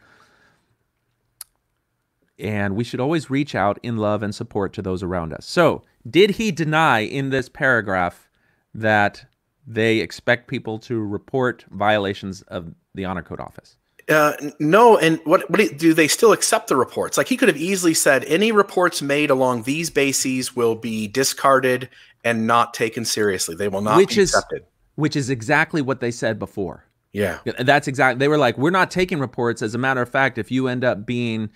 B: And we should always reach out in love and support to those around us. So, did he deny in this paragraph that they expect people to report violations of the honor code office?
C: Uh, no, and what, what do- do they still accept the reports? Like he could have easily said, any reports made along these bases will be discarded and not taken seriously. They will not
B: Which
C: be
B: is-
C: accepted.
B: Which is exactly what they said before.
C: Yeah,
B: That's exactly. They were like, we're not taking reports. As a matter of fact, if you end up being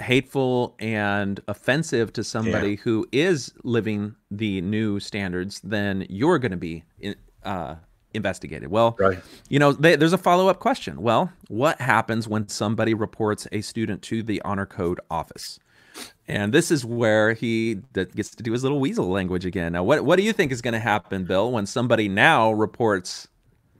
B: hateful and offensive to somebody who is living the new standards, then you're going to be in, uh, investigated. Well,
C: Right.
B: you know, they, there's a follow up question. Well, what happens when somebody reports a student to the honor code office? And this is where he gets to do his little weasel language again. Now, what what do you think is going to happen, Bill, when somebody now reports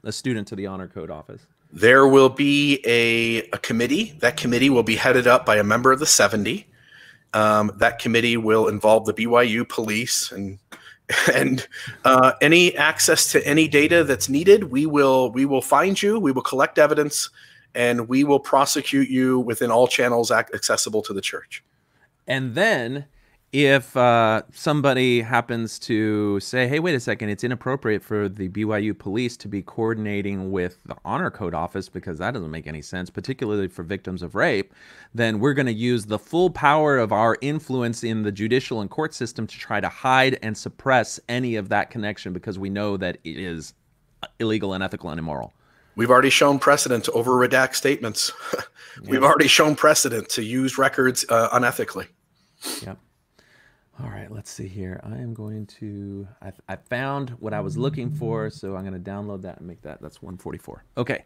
B: a student to the honor code office?
C: There will be a, a committee. That committee will be headed up by a member of the 70. Um, that committee will involve the BYU police and and uh, any access to any data that's needed. We will we will find you. We will collect evidence, and we will prosecute you within all channels ac- accessible to the church.
B: And then if uh, somebody happens to say, hey, wait a second, it's inappropriate for the BYU police to be coordinating with the honor code office because that doesn't make any sense, particularly for victims of rape, then we're going to use the full power of our influence in the judicial and court system to try to hide and suppress any of that connection because we know that it is illegal, unethical, and immoral.
C: We've already shown precedent to over redact statements. We've already shown precedent to use records uh, unethically.
B: Yep. All right, let's see here. I am going to. I, I found what I was looking for, so I'm going to download that and make that. That's 144. Okay.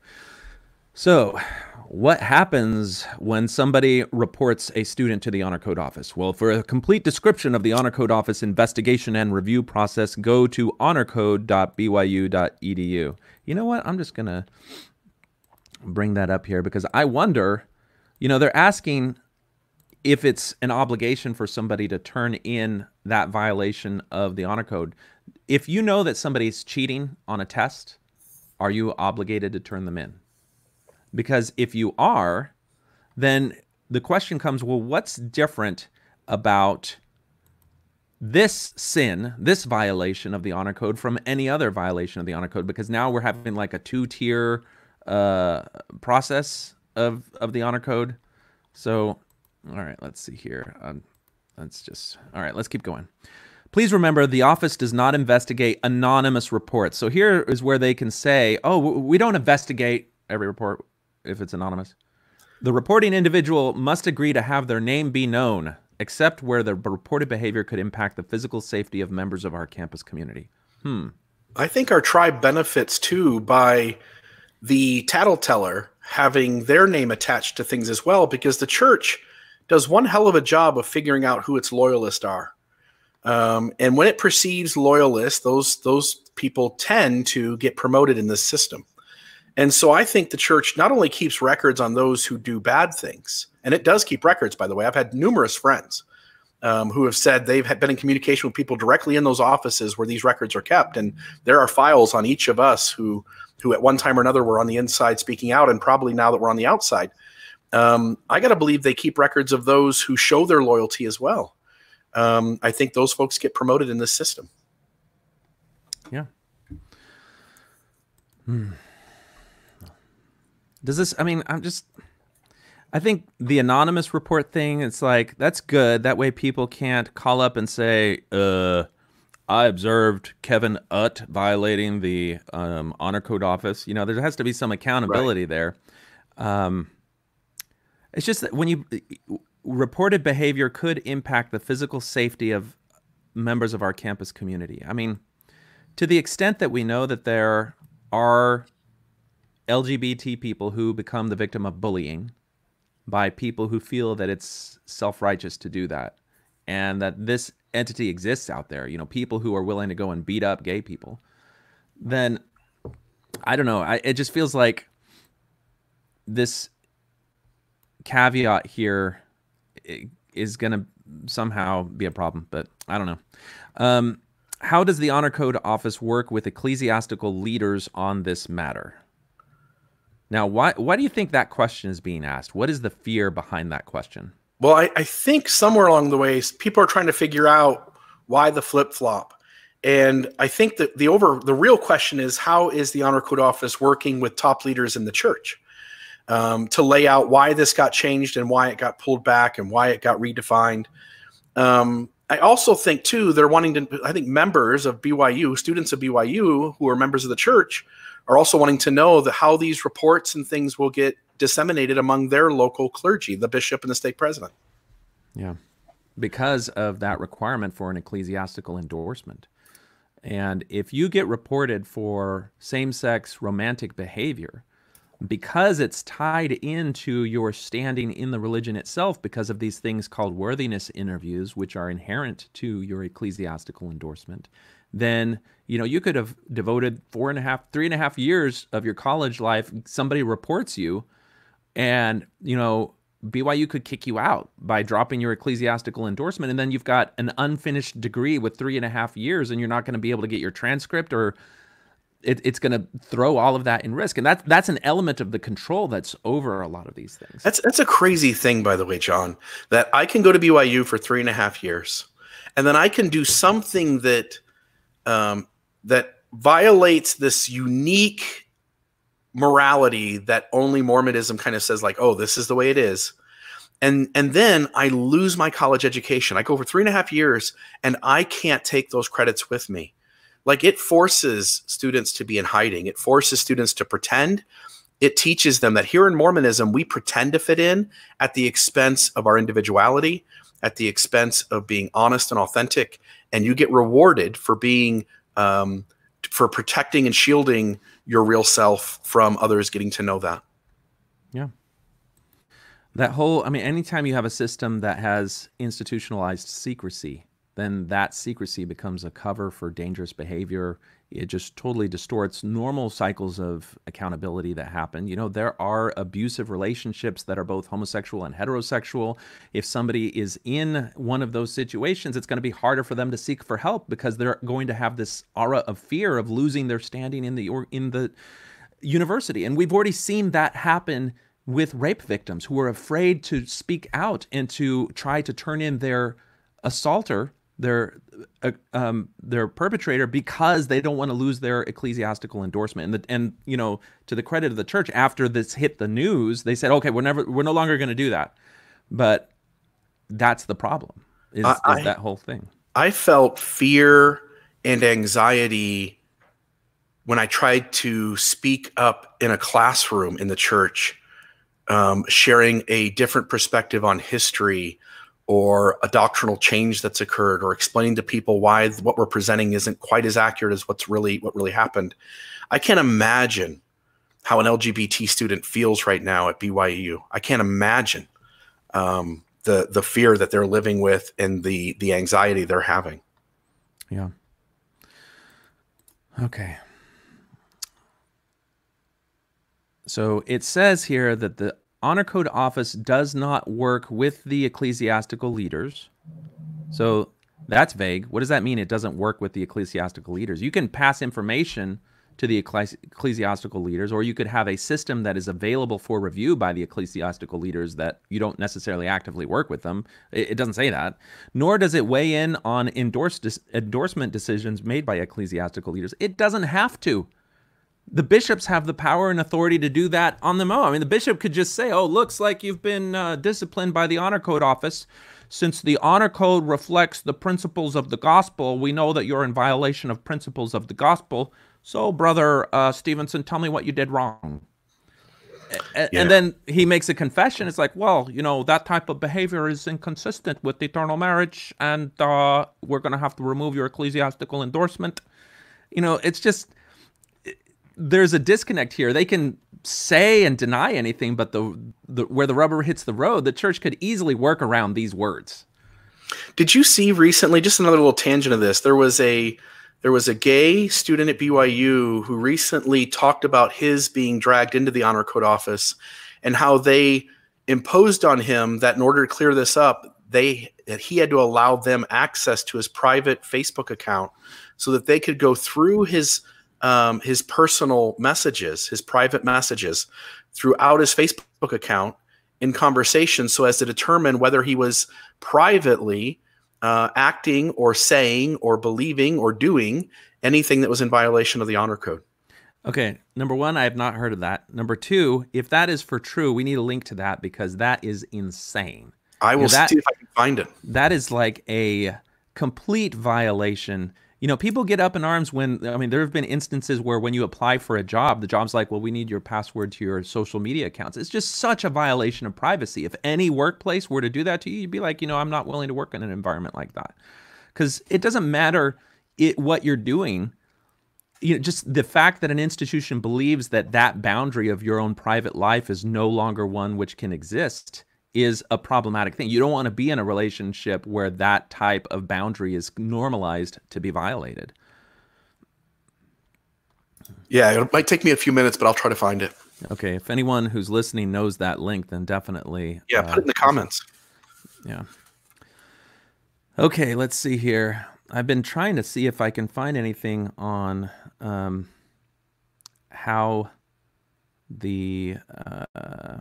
B: So, what happens when somebody reports a student to the Honor Code Office? Well, for a complete description of the Honor Code Office investigation and review process, go to honorcode.byu.edu. You know what? I'm just going to bring that up here because I wonder, you know, they're asking if it's an obligation for somebody to turn in that violation of the honor code. If you know that somebody's cheating on a test, are you obligated to turn them in? Because if you are, then the question comes well, what's different about this sin, this violation of the honor code from any other violation of the honor code? Because now we're having like a two tier uh, process of, of the honor code. So, all right, let's see here. Um, let's just, all right, let's keep going. Please remember the office does not investigate anonymous reports. So here is where they can say, oh, we don't investigate every report if it's anonymous. The reporting individual must agree to have their name be known, except where the reported behavior could impact the physical safety of members of our campus community. Hmm.
C: I think our tribe benefits too by the tattleteller having their name attached to things as well, because the church does one hell of a job of figuring out who its loyalists are. Um, and when it perceives loyalists, those those people tend to get promoted in this system. And so I think the church not only keeps records on those who do bad things, and it does keep records, by the way. I've had numerous friends um, who have said they've been in communication with people directly in those offices where these records are kept, and there are files on each of us who who at one time or another were on the inside speaking out, and probably now that we're on the outside. Um, I got to believe they keep records of those who show their loyalty as well. Um, I think those folks get promoted in this system.
B: Yeah. Does this, I mean, I'm just, I think the anonymous report thing, it's like, that's good. That way people can't call up and say, uh, I observed Kevin Utt violating the um, honor code office. You know, there has to be some accountability there. Um, it's just that when you uh, reported behavior could impact the physical safety of members of our campus community. I mean, to the extent that we know that there are LGBT people who become the victim of bullying by people who feel that it's self righteous to do that, and that this entity exists out there, you know, people who are willing to go and beat up gay people, then I don't know. I, it just feels like this caveat here is going to somehow be a problem, but I don't know. Um, how does the Honor Code Office work with ecclesiastical leaders on this matter? Now, why why do you think that question is being asked? What is the fear behind that question?
C: Well, I, I think somewhere along the way, people are trying to figure out why the flip flop. And I think that the over the real question is how is the honor code office working with top leaders in the church? Um, to lay out why this got changed and why it got pulled back and why it got redefined. Um, I also think too they're wanting to. I think members of BYU, students of BYU who are members of the church, are also wanting to know that how these reports and things will get disseminated among their local clergy, the bishop and the stake president.
B: Yeah, because of that requirement for an ecclesiastical endorsement. And if you get reported for same sex romantic behavior, because it's tied into your standing in the religion itself because of these things called worthiness interviews which are inherent to your ecclesiastical endorsement then you know you could have devoted four and a half three and a half years of your college life somebody reports you and you know BYU could kick you out by dropping your ecclesiastical endorsement, and then you've got an unfinished degree with three and a half years, and you're not going to be able to get your transcript or it, it's going to throw all of that in risk, and that's that's an element of the control that's over a lot of these things.
C: That's that's a crazy thing, by the way, Jon. That I can go to BYU for three and a half years, and then I can do something that um, that violates this unique morality that only Mormonism kind of says, like, oh, this is the way it is. And and then I lose my college education. I go for three and a half years, and I can't take those credits with me like it forces students to be in hiding. It forces students to pretend. It teaches them that here in mormonism we pretend to fit in at the expense of our individuality at the expense of being honest and authentic and you get rewarded for being um, for protecting and shielding your real self from others getting to know that.
B: Yeah. That whole i mean anytime you have a system that has institutionalized secrecy then that secrecy becomes a cover for dangerous behavior. It just totally distorts normal cycles of accountability that happen. You know, there are abusive relationships that are both homosexual and heterosexual. If somebody is in one of those situations, it's going to be harder for them to seek for help because they're going to have this aura of fear of losing their standing in the or in the university. And we've already seen that happen with rape victims who are afraid to speak out and to try to turn in their assaulter their uh, um, their perpetrator because they don't want to lose their ecclesiastical endorsement. And the, and you know, to the credit of the church, after this hit the news, they said, okay, we're never we're no longer going to do that. But that's the problem. Is, I, is that whole thing?
C: I felt fear and anxiety when I tried to speak up in a classroom in the church, um, sharing a different perspective on history or a doctrinal change that's occurred or explaining to people why what we're presenting isn't quite as accurate as what's really what really happened. I can't imagine how an lgbt student feels right now at byu i can't imagine um, the the fear that they're living with and the the anxiety they're having.
B: Yeah. Okay. So it says here that the honor code office does not work with the ecclesiastical leaders. So that's vague. What does that mean? It doesn't work with the ecclesiastical leaders. You can pass information to the ecclesiastical leaders, or you could have a system that is available for review by the ecclesiastical leaders that you don't necessarily actively work with them. It, doesn't say that. Nor does it weigh in on endorsed, endorsement decisions made by ecclesiastical leaders. It doesn't have to the bishops have the power and authority to do that on their own. I mean, the bishop could just say, "Oh, looks like you've been uh, disciplined by the honor code office. Since the honor code reflects the principles of the gospel, we know that you're in violation of principles of the gospel. So, brother uh, Stevenson, tell me what you did wrong." yeah. And then he makes a confession. It's like, well, you know, that type of behavior is inconsistent with eternal marriage, and uh, we're going to have to remove your ecclesiastical endorsement. You know, it's just there's a disconnect here. They can say and deny anything, but the, the where the rubber hits the road, the church could easily work around these words.
C: Did you see recently? Just another little tangent of this. There was a there was a gay student at BYU who recently talked about his being dragged into the honor code office and how they imposed on him that in order to clear this up, they that he had to allow them access to his private Facebook account so that they could go through his um, his personal messages, his private messages throughout his Facebook account in conversation so as to determine whether he was privately uh, acting or saying or believing or doing anything that was in violation of the honor code.
B: Okay, number one, I have not heard of that. Number two, if that is for true, we need a link to that because that is insane.
C: I will
B: Yeah, that-
C: see if I can find it.
B: That is like a complete violation. You know, people get up in arms when, I mean, there have been instances where when you apply for a job, the job's like, well, we need your password to your social media accounts. It's just such a violation of privacy. If any workplace were to do that to you, you'd be like, you know, I'm not willing to work in an environment like that. Because it doesn't matter it, what you're doing you know, just the fact that an institution believes that that boundary of your own private life is no longer one which can exist is a problematic thing. You don't want to be in a relationship where that type of boundary is normalized to be violated.
C: Yeah, it might take me a few minutes, but I'll try to find it.
B: Okay, if anyone who's listening knows that link, then definitely
C: Yeah,
B: uh,
C: put it in the comments.
B: Yeah. Okay, let's see here. I've been trying to see if I can find anything on um, how the uh,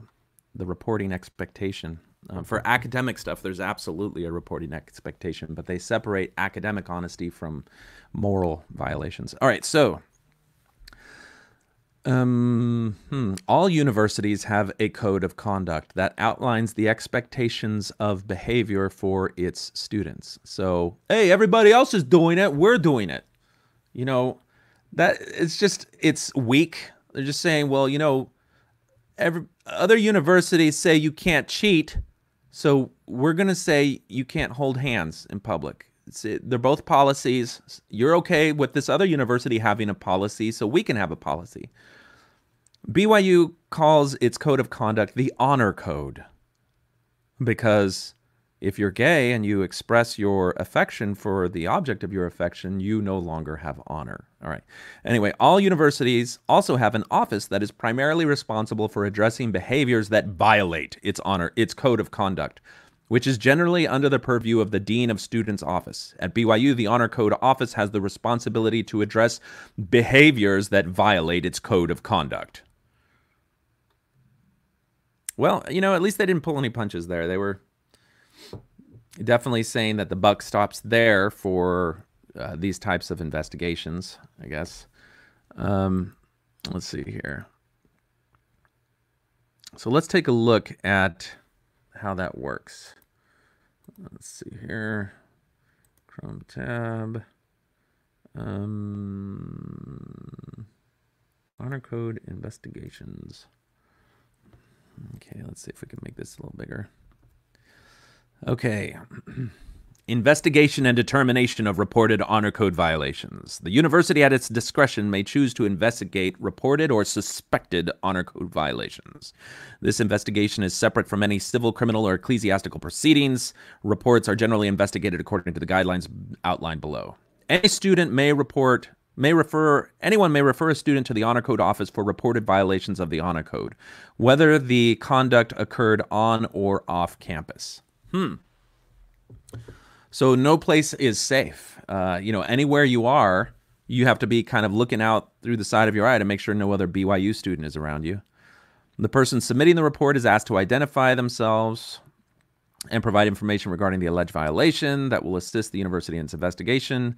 B: the reporting expectation um, for academic stuff. There's absolutely a reporting expectation, but they separate academic honesty from moral violations. All right, so um, hmm. All universities have a code of conduct that outlines the expectations of behavior for its students. So, hey, everybody else is doing it, we're doing it. You know, that it's just it's weak. They're just saying, well, you know, every other universities say you can't cheat, so we're going to say you can't hold hands in public. They're both policies. You're okay with this other university having a policy, so we can have a policy. BYU calls its code of conduct the honor code because if you're gay and you express your affection for the object of your affection, you no longer have honor. All right. Anyway, all universities also have an office that is primarily responsible for addressing behaviors that violate its honor, its code of conduct, which is generally under the purview of the Dean of Students' Office. At BYU, the Honor Code Office has the responsibility to address behaviors that violate its code of conduct. Well, you know, at least they didn't pull any punches there. They were definitely saying that the buck stops there for uh, these types of investigations, I guess. Um, let's see here. So let's take a look at how that works. Let's see here. Chrome tab. Um, honor code investigations. Okay, let's see if we can make this a little bigger. Okay. Investigation and determination of reported honor code violations. The university, at its discretion, may choose to investigate reported or suspected honor code violations. This investigation is separate from any civil, criminal, or ecclesiastical proceedings. Reports are generally investigated according to the guidelines outlined below. Any student may report may refer anyone may refer a student to the honor code office for reported violations of the honor code whether the conduct occurred on or off campus hmm. So no place is safe. Uh, you know anywhere you are you have to be kind of looking out through the side of your eye to make sure no other byu student is around you. The person submitting the report is asked to identify themselves and provide information regarding the alleged violation that will assist the university in its investigation.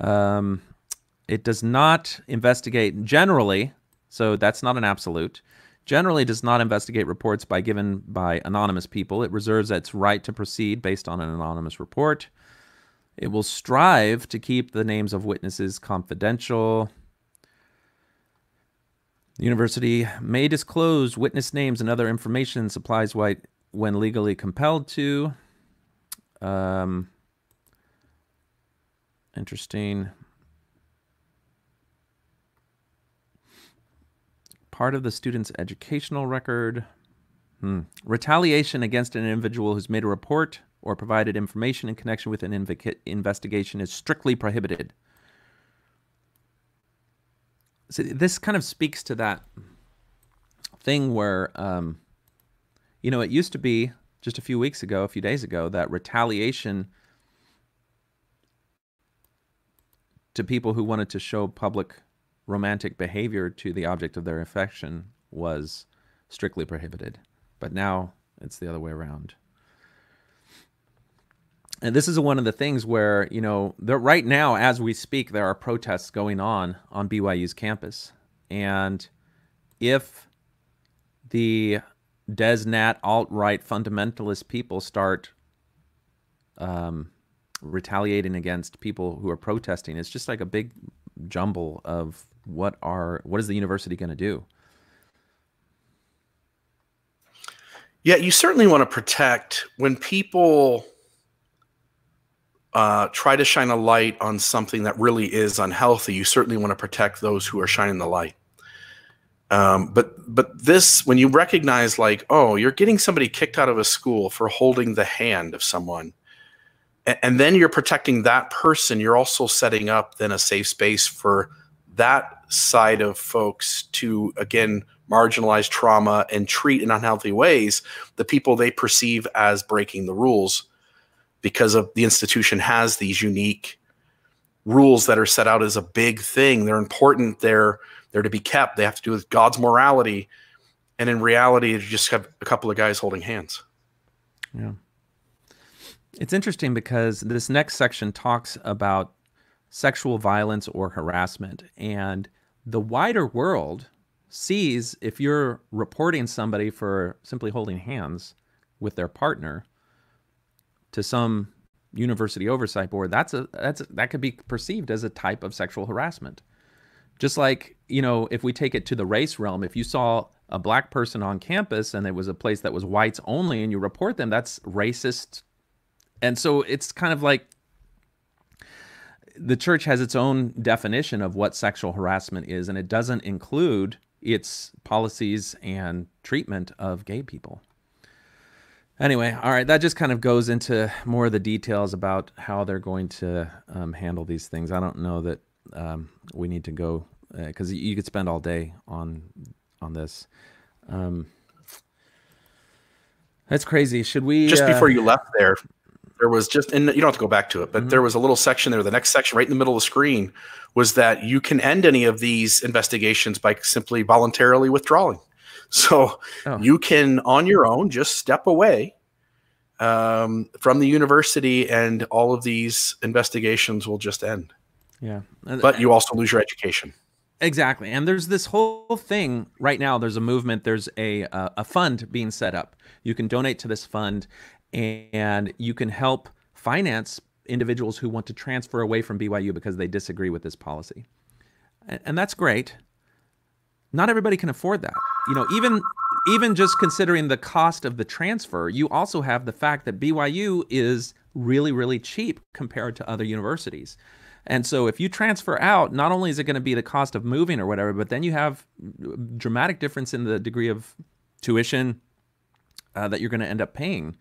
B: Um, it does not investigate generally, so that's not an absolute. Generally, does not investigate reports by given by anonymous people. It reserves its right to proceed based on an anonymous report. It will strive to keep the names of witnesses confidential. The university may disclose witness names and other information supplies white when legally compelled to. Um, interesting. Part of the student's educational record. Hmm. Retaliation against an individual who's made a report or provided information in connection with an inv- investigation is strictly prohibited. So this kind of speaks to that thing where, um, you know, it used to be just a few weeks ago, a few days ago, that retaliation to people who wanted to show public romantic behavior to the object of their affection was strictly prohibited. But now it's the other way around. And this is one of the things where, you know, there, right now, as we speak, there are protests going on on BYU's campus. And if the DezNat alt right fundamentalist people start um, retaliating against people who are protesting, it's just like a big jumble of what are what is the university going to do?
C: Yeah, you certainly want to protect when people uh, try to shine a light on something that really is unhealthy. You certainly want to protect those who are shining the light. Um, but but this when you recognize like oh you're getting somebody kicked out of a school for holding the hand of someone and, then you're protecting that person you're also setting up then a safe space for that side of folks to again marginalize trauma and treat in unhealthy ways the people they perceive as breaking the rules because of the institution has these unique rules that are set out as a big thing they're important they're they're to be kept. They have to do with God's morality. And in reality, you just have a couple of guys holding hands.
B: Yeah. It's interesting because this next section talks about sexual violence or harassment. And the wider world sees if you're reporting somebody for simply holding hands with their partner to some university oversight board, that's a that's a, that could be perceived as a type of sexual harassment. Just like, you know, if we take it to the race realm, if you saw a black person on campus and it was a place that was whites only and you report them, that's racist. And so it's kind of like the church has its own definition of what sexual harassment is, and it doesn't include its policies and treatment of gay people. Anyway, all right, that just kind of goes into more of the details about how they're going to um, handle these things. I don't know that um, we need to go because uh, you could spend all day on on this. Um, that's crazy. Should we
C: just
B: uh,
C: before you left there? There was just, and you don't have to go back to it, but mm-hmm. there was a little section there. The next section, right in the middle of the screen, was that you can end any of these investigations by simply voluntarily withdrawing. So oh. you can, on your own, just step away um, from the university, and all of these investigations will just end.
B: Yeah.
C: But you also lose your education.
B: Exactly. And there's this whole thing right now. There's a movement. There's a uh, a fund being set up. You can donate to this fund, and you can help finance individuals who want to transfer away from BYU because they disagree with this policy, and, that's great. Not everybody can afford that. You know, even even just considering the cost of the transfer, you also have the fact that BYU is really really cheap compared to other universities. And so if you transfer out, not only is it going to be the cost of moving or whatever, but then you have dramatic difference in the degree of tuition uh, that you're going to end up paying.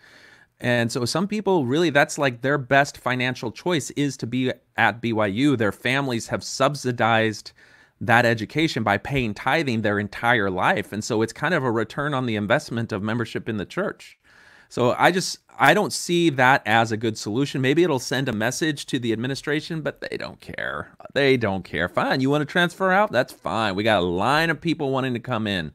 B: And so some people really that's like their best financial choice is to be at BYU. Their families have subsidized that education by paying tithing their entire life. And so it's kind of a return on the investment of membership in the church. So I just I don't see that as a good solution. Maybe it'll send a message to the administration, but they don't care. They don't care. Fine, you want to transfer out? That's fine. We got a line of people wanting to come in,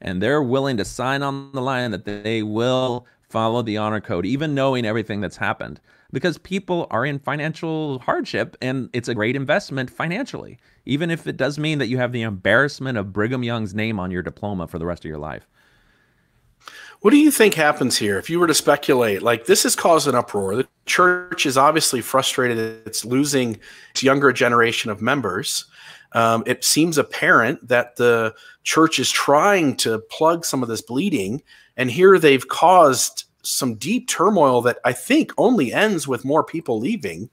B: and they're willing to sign on the line that they will follow the honor code, even knowing everything that's happened, because people are in financial hardship, and it's a great investment financially, even if it does mean that you have the embarrassment of Brigham Young's name on your diploma for the rest of your life.
C: What do you think happens here? If you were to speculate, like this has caused an uproar. The church is obviously frustrated. It's losing its younger generation of members. Um, it seems apparent that the church is trying to plug some of this bleeding. And here they've caused some deep turmoil that I think only ends with more people leaving,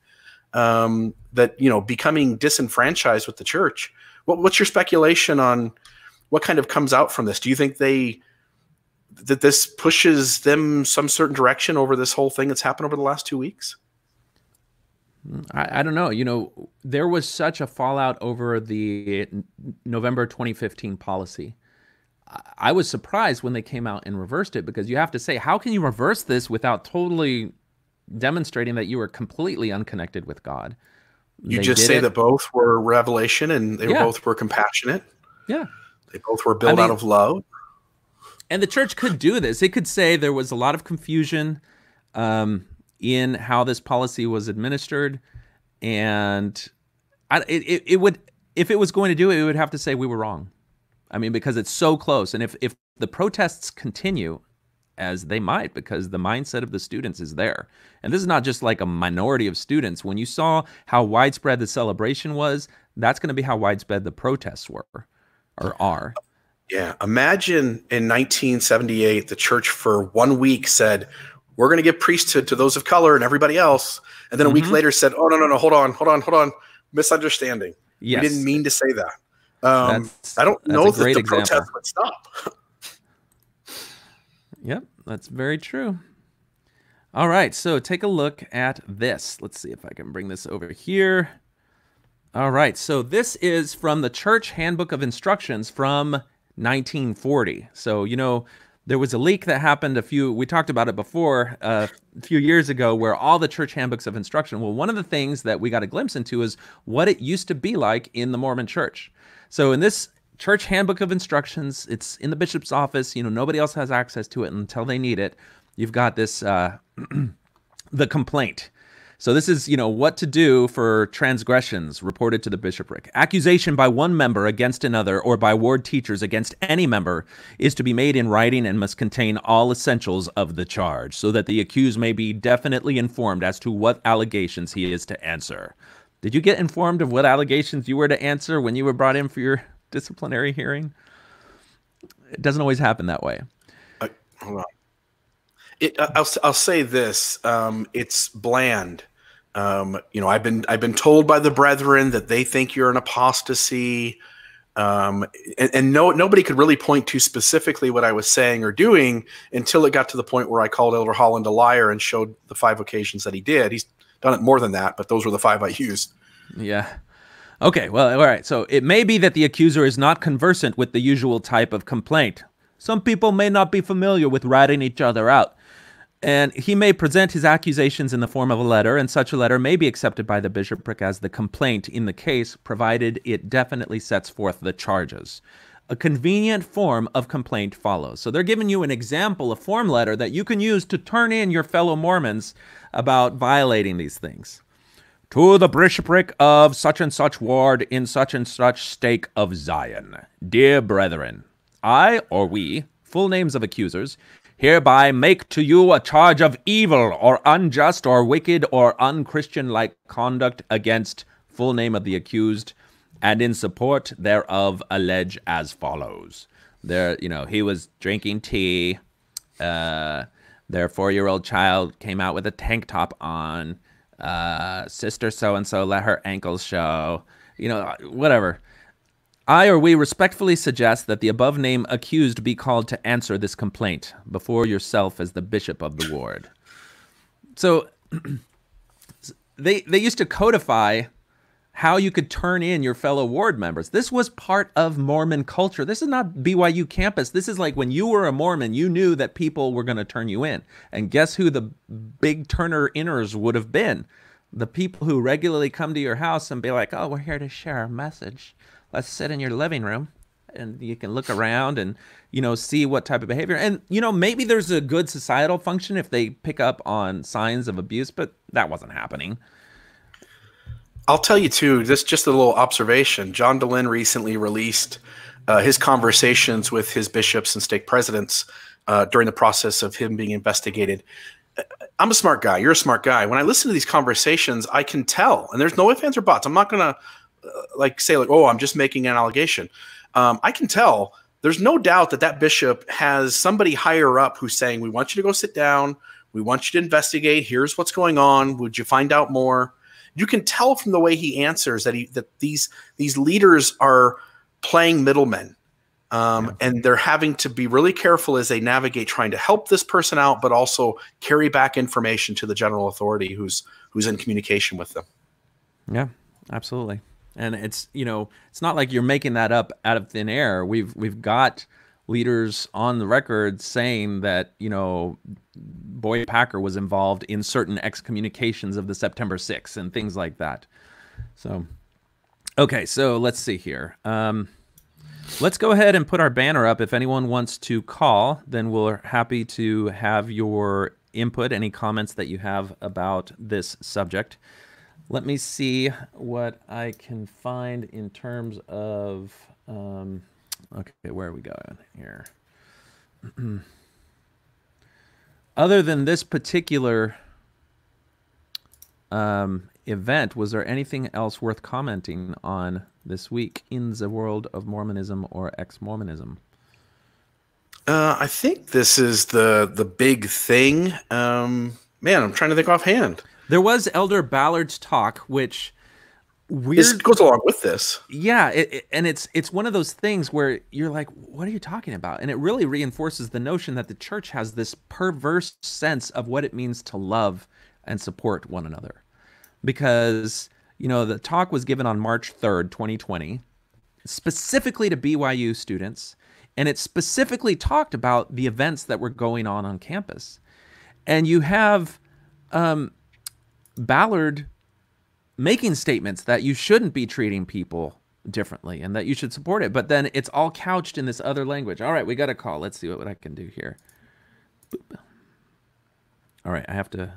C: um, that, you know, becoming disenfranchised with the church. What, what's your speculation on what kind of comes out from this? Do you think they that this pushes them some certain direction over this whole thing that's happened over the last two weeks?
B: I, I, don't know. You know, there was such a fallout over the November 2015 policy. I was surprised when they came out and reversed it because you have to say, how can you reverse this without totally demonstrating that you were completely unconnected with God?
C: You they just say it. that both were revelation and they yeah. both were compassionate.
B: Yeah.
C: They both were built I mean, out of love
B: and the church could do this. It could say there was a lot of confusion um, in how this policy was administered, and I, it, it would if it was going to do it, it would have to say we were wrong. I mean, because it's so close. And if, if the protests continue, as they might, because the mindset of the students is there. And this is not just like a minority of students. When you saw how widespread the celebration was, that's going to be how widespread the protests were or are.
C: Yeah. Imagine in 1978, the church for one week said, we're going to give priesthood to those of color and everybody else. And then a mm-hmm. week later said, oh, no, no, no, hold on, hold on, hold on. Misunderstanding. Yes. We didn't mean to say that. Um, I don't know that the example. protest would stop.
B: yep, that's very true. All right, so take a look at this. Let's see if I can bring this over here. All right, so this is from the Church Handbook of Instructions from 1940. So, you know, there was a leak that happened a few we talked about it before uh, a few years ago where all the church handbooks of instruction well one of the things that we got a glimpse into is what it used to be like in the mormon church so in this church handbook of instructions it's in the bishop's office you know nobody else has access to it until they need it you've got this uh, the complaint so this is, you know, what to do for transgressions reported to the bishopric. Accusation by one member against another or by ward teachers against any member is to be made in writing and must contain all essentials of the charge, so that the accused may be definitely informed as to what allegations he is to answer. Did you get informed of what allegations you were to answer when you were brought in for your disciplinary hearing? It doesn't always happen that way.
C: Uh, hold on. It, I'll, I'll say this um, it's bland um, you know, I've been I've been told by the brethren that they think you're an apostasy, um, and, and, no nobody could really point to specifically what I was saying or doing until it got to the point where I called Elder Holland a liar and showed the five occasions that he did. He's done it more than that, but those were the five I used.
B: Yeah. Okay. Well, all right. So it may be that the accuser is not conversant with the usual type of complaint. Some people may not be familiar with ratting each other out. And he may present his accusations in the form of a letter, and such a letter may be accepted by the bishopric as the complaint in the case, provided it definitely sets forth the charges. A convenient form of complaint follows. So they're giving you an example, a form letter that you can use to turn in your fellow Mormons about violating these things. To the bishopric of such and such ward in such and such stake of Zion. Dear brethren, I or we, full names of accusers, hereby make to you a charge of evil or unjust or wicked or unchristian like conduct against full name of the accused and in support thereof allege as follows there you know he was drinking tea uh, their four-year-old child came out with a tank top on uh, sister so and so let her ankles show you know whatever I or we respectfully suggest that the above name accused be called to answer this complaint before yourself as the bishop of the ward. So they they used to codify how you could turn in your fellow ward members. This was part of Mormon culture. This is not BYU campus. This is like when you were a Mormon, you knew that people were going to turn you in. And guess who the big turner inners would have been? The people who regularly come to your house and be like, "Oh, we're here to share a message." let's sit in your living room and you can look around and you know see what type of behavior and you know maybe there's a good societal function if they pick up on signs of abuse but that wasn't happening
C: i'll tell you too this just a little observation. John dehlin recently released uh, his conversations with his bishops and stake presidents uh, during the process of him being investigated. I'm a smart guy. You're a smart guy. When i listen to these conversations i can tell and there's no ifs ands or buts. I'm not to uh, like say like oh i'm just making an allegation. Um, i can tell. There's no doubt that that bishop has somebody higher up who's saying we want you to go sit down. We want you to investigate. Here's what's going on. Would you find out more you can tell from the way he answers that he that these these leaders are playing middlemen um, yeah. and they're having to be really careful as they navigate trying to help this person out but also carry back information to the general authority who's who's in communication with them.
B: Yeah absolutely. And it's you know it's not like you're making that up out of thin air. We've we've got leaders on the record saying that you know boyd packer was involved in certain excommunications of the september 6th and things like that. So okay so let's see here. Um, let's go ahead and put our banner up. If anyone wants to call then we're happy to have your input any comments that you have about this subject. Let me see what I can find in terms of. Um, Okay, where are we going here? Other than this particular um, event, was there anything else worth commenting on this week in the world of Mormonism or ex-Mormonism?
C: Uh, I think this is the the big thing. Um, man, I'm trying to think offhand.
B: There was Elder Ballard's talk, which weird.
C: This goes along with this.
B: Yeah, it, it- and it's it's one of those things where you're like, what are you talking about? And it really reinforces the notion that the church has this perverse sense of what it means to love and support one another. Because, you know, the talk was given on March 3rd, 2020, specifically to BYU students, and it specifically talked about the events that were going on on campus. And you have um, Ballard making statements that you shouldn't be treating people differently and that you should support it. But then it's all couched in this other language. All right, we got a call. Let's see what, I can do here. Boop. All right, I have to.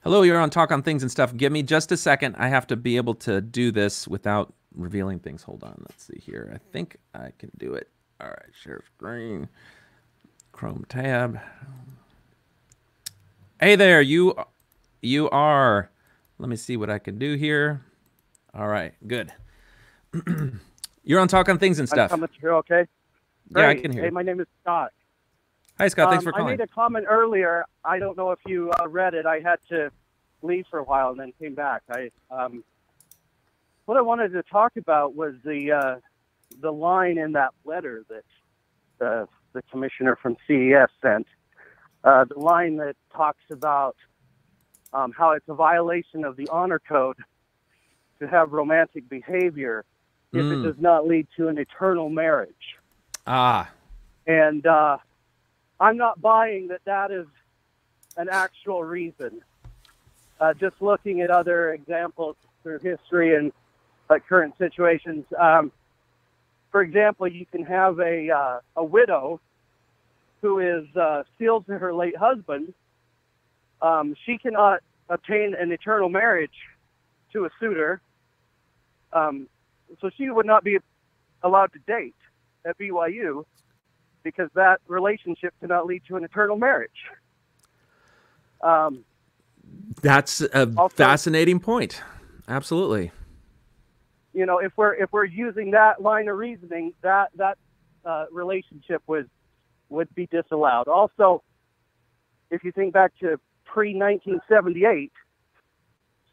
B: Hello, you're on Talk on Things and Stuff. Give me just a second. I have to be able to do this without revealing things. Hold on. Let's see here. I think I can do it. All right, share screen. Chrome tab. Hey there, you you are. Let me see what I can do here. All right, good. You're on Talk on Things and Stuff.
D: I'm coming through okay?
B: Yeah, I can hear
D: Hey,
B: you.
D: my name is Scott.
B: Hi, Scott. Thanks
D: Um,
B: for calling.
D: I made a comment earlier. I don't know if you uh, read it. I had to leave for a while and then came back. I um, what I wanted to talk about was the uh, the line in that letter that uh, the commissioner from CES sent. Uh, the line that talks about um, how it's a violation of the honor code to have romantic behavior if
B: Mm.
D: it does not lead to an eternal marriage.
B: Ah,
D: And uh, I'm not buying that that is an actual reason. Uh, just looking at other examples through history and uh, current situations. Um, for example, you can have a, uh, a widow who is uh, sealed to her late husband. Um, she cannot obtain an eternal marriage to a suitor. Um, so she would not be allowed to date at BYU because that relationship cannot lead to an eternal marriage. Um,
B: that's a
D: Also-
B: fascinating point. Absolutely.
D: you know, if we're if we're using that line of reasoning, that that uh, relationship would would be disallowed. Also, if you think back to pre 1978,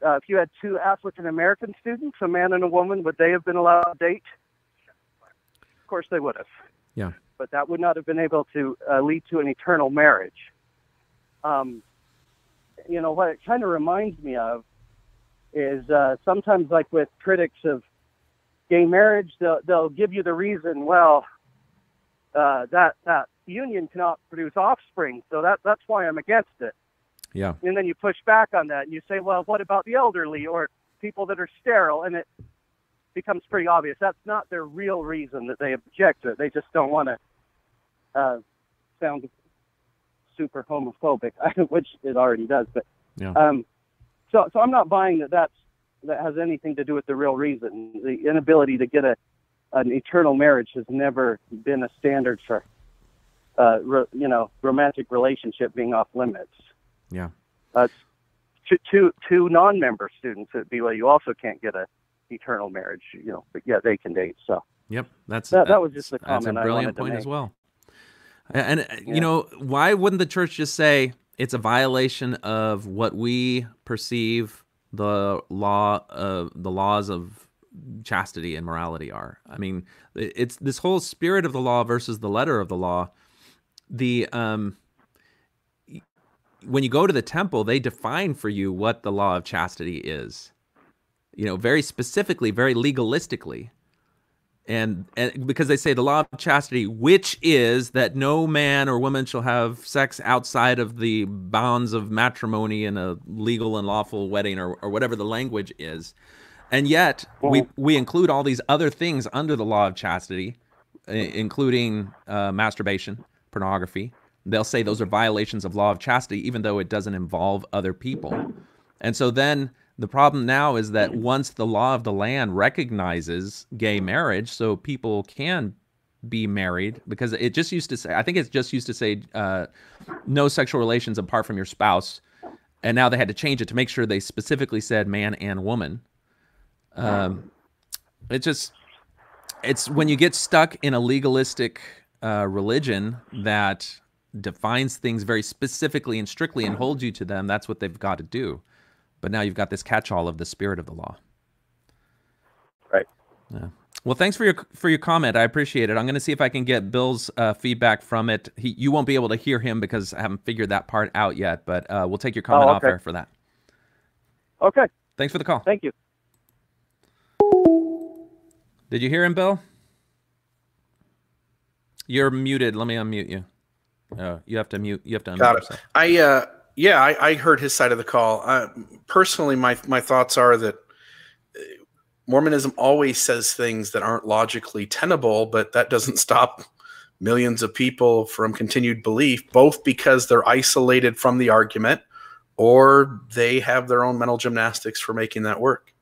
D: uh, if you had two African American students, a man and a woman, would they have been allowed to date? Of course, they would have.
B: Yeah.
D: But that would not have been able to uh, lead to an eternal marriage. Um, you know what it kind of reminds me of is uh, sometimes like with critics of gay marriage, they'll, they'll give you the reason, well, uh, that that union cannot produce offspring, so that that's why I'm against it.
B: Yeah.
D: And then you push back on that, and you say, well, what about the elderly or people that are sterile? And it becomes pretty obvious that's not their real reason that they object to it. They just don't want to uh, sound super homophobic, which it already does. But
B: Yeah.
D: um, so so I'm not buying that that's that has anything to do with the real reason. The inability to get a an eternal marriage has never been a standard for uh, ro- you know romantic relationship being off limits.
B: Yeah.
D: Uh, two, two, two non-member students at BYU also can't get a eternal marriage, you know, but yeah, they can date. So
B: Yep. That's
D: That- that was just
B: That's a
D: comment I
B: brilliant point as well. And, uh,
D: Yeah.
B: you know, why wouldn't the church just say it's a violation of what we perceive the law of the laws of chastity and morality are? I mean, it's this whole spirit of the law versus the letter of the law. The um when you go to the temple, they define for you what the law of chastity is. You know, very specifically, very legalistically. And, and because they say the law of chastity, which is that no man or woman shall have sex outside of the bounds of matrimony in a legal and lawful wedding or, or whatever the language is. And yet we, we include all these other things under the law of chastity, including uh, masturbation, pornography. They'll say those are violations of law of chastity, even though it doesn't involve other people. And so then The problem now is that once the law of the land recognizes gay marriage, so people can be married, because it just used to say, I think it just used to say uh, no sexual relations apart from your spouse. And now they had to change it to make sure they specifically said man and woman. Um, it just, it's when you get stuck in a legalistic uh, religion that defines things very specifically and strictly and holds you to them, that's what they've got to do. But now you've got this catch-all of the spirit of the law.
D: Right.
B: Yeah. Well, thanks for your for your comment. I appreciate it. I'm going to see if I can get Bill's uh, feedback from it. He, you won't be able to hear him because I haven't figured that part out yet. But uh, we'll take your comment
D: Oh,
B: off
D: okay.
B: air for that.
D: Okay.
B: Thanks for the call.
D: Thank you.
B: Did you hear him, Bill? You're muted. Let me unmute you. Oh, you have to mute. You have to unmute
C: Got it.
B: yourself.
C: I uh, yeah, I, I heard his side of the call. Uh, personally, my my thoughts are that uh, Mormonism always says things that aren't logically tenable, but that doesn't stop millions of people from continued belief, both because they're isolated from the argument or they have their own mental gymnastics for making that work.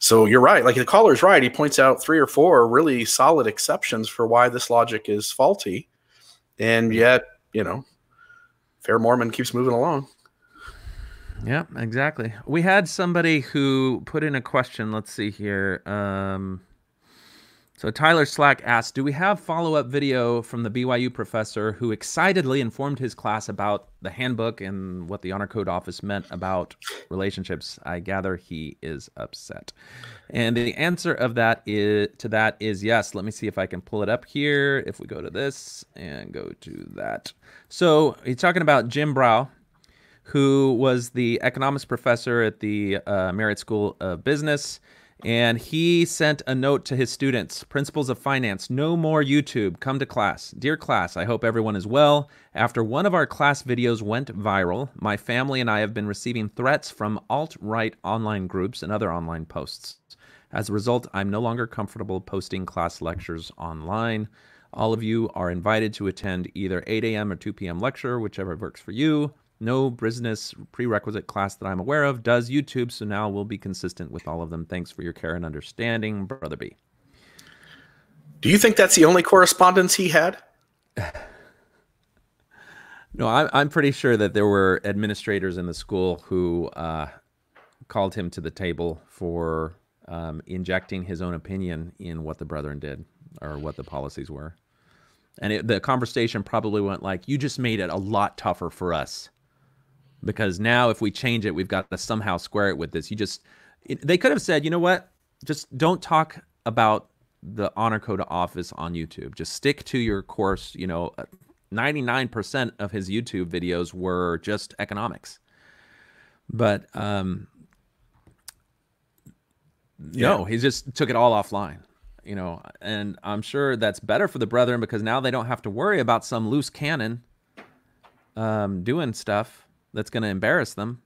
C: So you're right. Like the caller is right. He points out three or four really solid exceptions for why this logic is faulty. And yet, you know, Fair Mormon keeps moving along.
B: Yeah, exactly. We had somebody who put in a question. Let's see here. Um, so Tyler Slack asked, "Do we have follow-up video from the BYU professor who excitedly informed his class about the handbook and what the honor code office meant about relationships?" I gather he is upset. And the answer of that is to that is yes. Let me see if I can pull it up here. If we go to this and go to that. So he's talking about Jim Brau, who was the economics professor at the uh, Marriott School of Business. And he sent a note to his students Principles of Finance, no more YouTube, come to class. Dear class, I hope everyone is well. After one of our class videos went viral, my family and I have been receiving threats from alt right online groups and other online posts. As a result, I'm no longer comfortable posting class lectures online. All of you are invited to attend either 8 a.m. or 2 p.m. lecture, whichever works for you. No business prerequisite class that I'm aware of does YouTube, so now we'll be consistent with all of them. Thanks for your care and understanding, Brother B.
C: Do you think that's the only correspondence he had?
B: No, I'm, I'm pretty sure that there were administrators in the school who uh, called him to the table for um, injecting his own opinion in what the brethren did or what the policies were. And it, the conversation probably went like, You just made it a lot tougher for us. Because now, if we change it, we've got to somehow square it with this. You just, it, they could have said, You know what? Just don't talk about the honor code office on YouTube. Just stick to your course. You know, 99% of his YouTube videos were just economics. But um, no, he just took it all offline, you know, and I'm sure that's better for the brethren because now they don't have to worry about some loose cannon um, doing stuff that's going to embarrass them.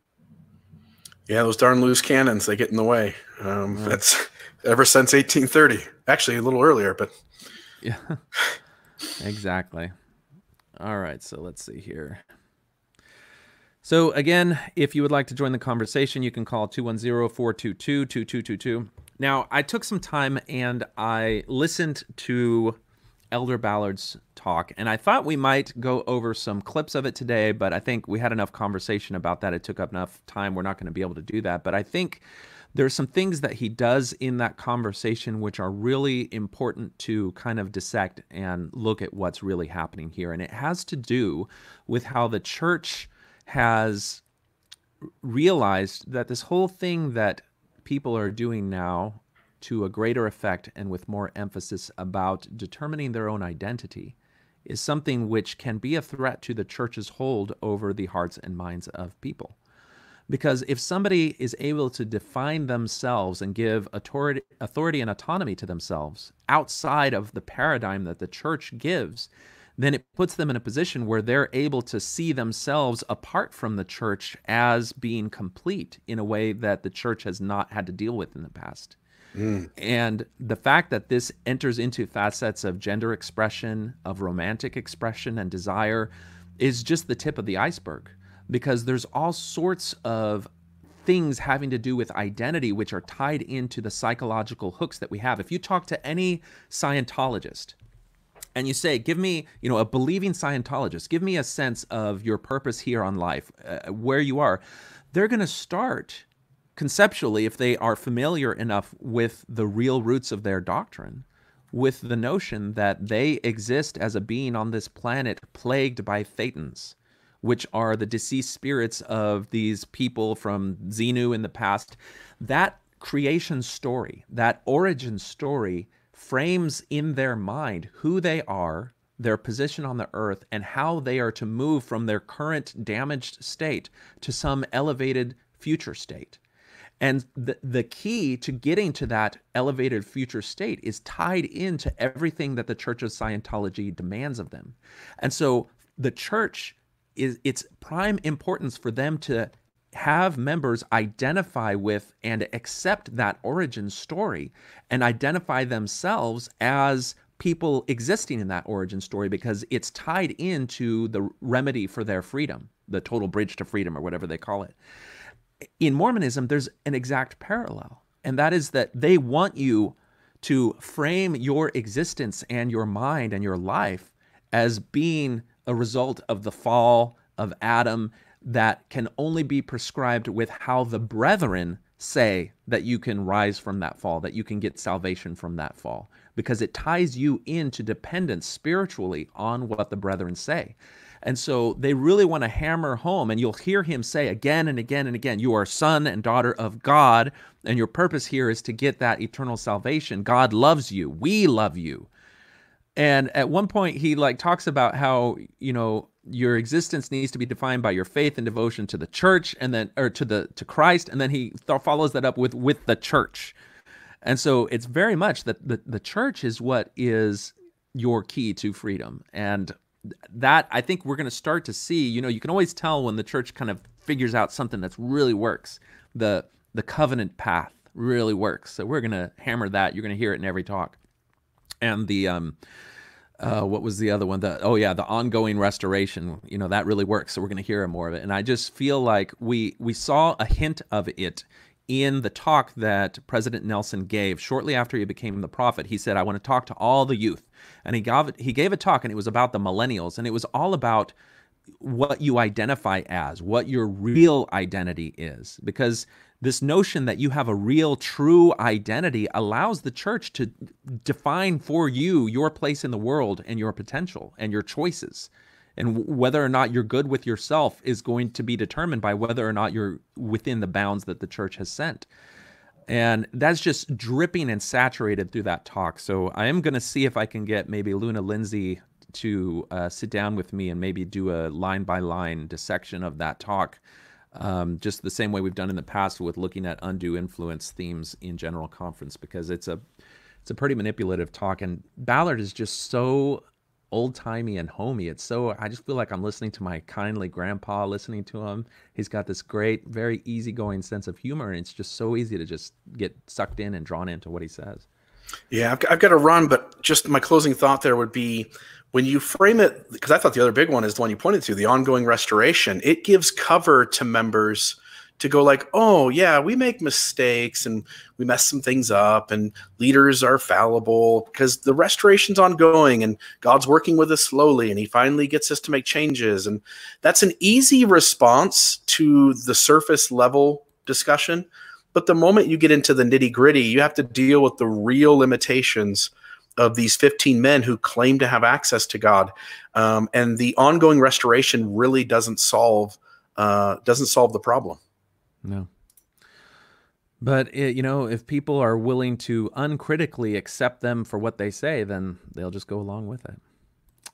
C: Yeah, those darn loose cannons, they get in the way. Um, That's ever since 1830. Actually, a little earlier, but
B: Yeah, exactly. All right, so let's see here. So again, if you would like to join the conversation, you can call 210-422-2222. Now, I took some time and I listened to Elder Ballard's talk, and I thought we might go over some clips of it today, but I think we had enough conversation about that. It took up enough time. We're not going to be able to do that. But I think there's some things that he does in that conversation which are really important to kind of dissect and look at what's really happening here. And it has to do with how the church has realized that this whole thing that people are doing now to a greater effect and with more emphasis about determining their own identity is something which can be a threat to the church's hold over the hearts and minds of people. Because if somebody is able to define themselves and give authority, authority and autonomy to themselves outside of the paradigm that the church gives, then it puts them in a position where they're able to see themselves apart from the church as being complete in a way that the church has not had to deal with in the past. And the fact that this enters into facets of gender expression, of romantic expression and desire is just the tip of the iceberg because there's all sorts of things having to do with identity, which are tied into the psychological hooks that we have. If you talk to any Scientologist, and you say, give me, you know, a believing Scientologist, give me a sense of your purpose here on life, uh, where you are, they're going to start conceptually, if they are familiar enough with the real roots of their doctrine, with the notion that they exist as a being on this planet plagued by thetans, which are the deceased spirits of these people from Xenu in the past. That creation story, that origin story, frames in their mind who they are, their position on the earth, and how they are to move from their current damaged state to some elevated future state. And the, the key to getting to that elevated future state is tied into everything that the Church of Scientology demands of them. And so the church is its prime importance for them to have members identify with and accept that origin story and identify themselves as people existing in that origin story because it's tied into the remedy for their freedom, the total bridge to freedom, or whatever they call it. In Mormonism, there's an exact parallel, and that is that they want you to frame your existence and your mind and your life as being a result of the fall of Adam that can only be prescribed with how the brethren say that you can rise from that fall, that you can get salvation from that fall, because it ties you into dependence spiritually on what the brethren say. And so they really want to hammer home, and you'll hear him say again and again and again, You are son and daughter of God, and your purpose here is to get that eternal salvation. God loves you. We love you. And at one point, he like talks about how, you know, your existence needs to be defined by your faith and devotion to the church and then or to the to Christ and then he th- follows that up with with the church. And so it's very much that the, the church is what is your key to freedom. And that I think we're going to start to see, you know, you can always tell when the church kind of figures out something that's really works. The the covenant path really works. So we're going to hammer that. You're going to hear it in every talk. And the um uh, what was the other one? The oh yeah, the ongoing restoration. You know that really works. So we're going to hear more of it. And I just feel like we we saw a hint of it in the talk that President Nelson gave shortly after he became the prophet. He said, "I want to talk to all the youth," and he gave he gave a talk, and it was about the millennials, and it was all about what you identify as, what your real identity is, because this notion that you have a real, true identity allows the church to define for you your place in the world and your potential and your choices. And whether or not you're good with yourself is going to be determined by whether or not you're within the bounds that the church has sent. And that's just dripping and saturated through that talk. So I am going to see if I can get maybe Luna Lindsey to uh, sit down with me and maybe do a line by line dissection of that talk um, just the same way we've done in the past with looking at undue influence themes in general conference because it's a it's a pretty manipulative talk and Ballard is just so old timey and homey. It's so I just feel like I'm listening to my kindly grandpa listening to him. He's got this great, very easygoing sense of humor, and it's just so easy to just get sucked in and drawn into what he says.
C: Yeah, I've, I've got to run, but just my closing thought there would be when you frame it, because I thought the other big one is the one you pointed to, the ongoing restoration. It gives cover to members to go like, oh yeah, we make mistakes and we mess some things up, and leaders are fallible because the restoration's ongoing and God's working with us slowly, and He finally gets us to make changes, and that's an easy response to the surface level discussion. But the moment you get into the nitty gritty, you have to deal with the real limitations of these 15 men who claim to have access to God. Um, and the ongoing restoration really doesn't solve uh, doesn't solve the problem.
B: No. But it, you know, if people are willing to uncritically accept them for what they say, then they'll just go along with it.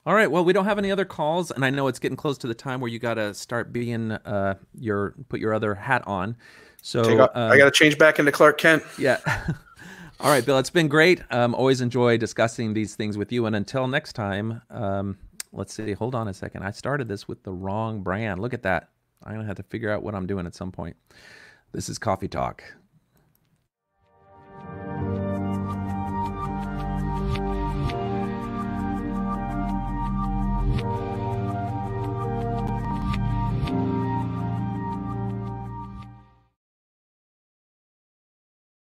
B: All right. Well, we don't have any other calls, and I know it's getting close to the time where you got to start being uh, your put your other hat on. So
C: um, I got to change back into Clark Kent.
B: Yeah. All right, Bill, it's been great. Um, always enjoy discussing these things with you. And until next time, um, let's see. Hold on a second. I started this with the wrong brand. Look at that. I'm going to have to figure out what I'm doing at some point. This is Coffee Talk.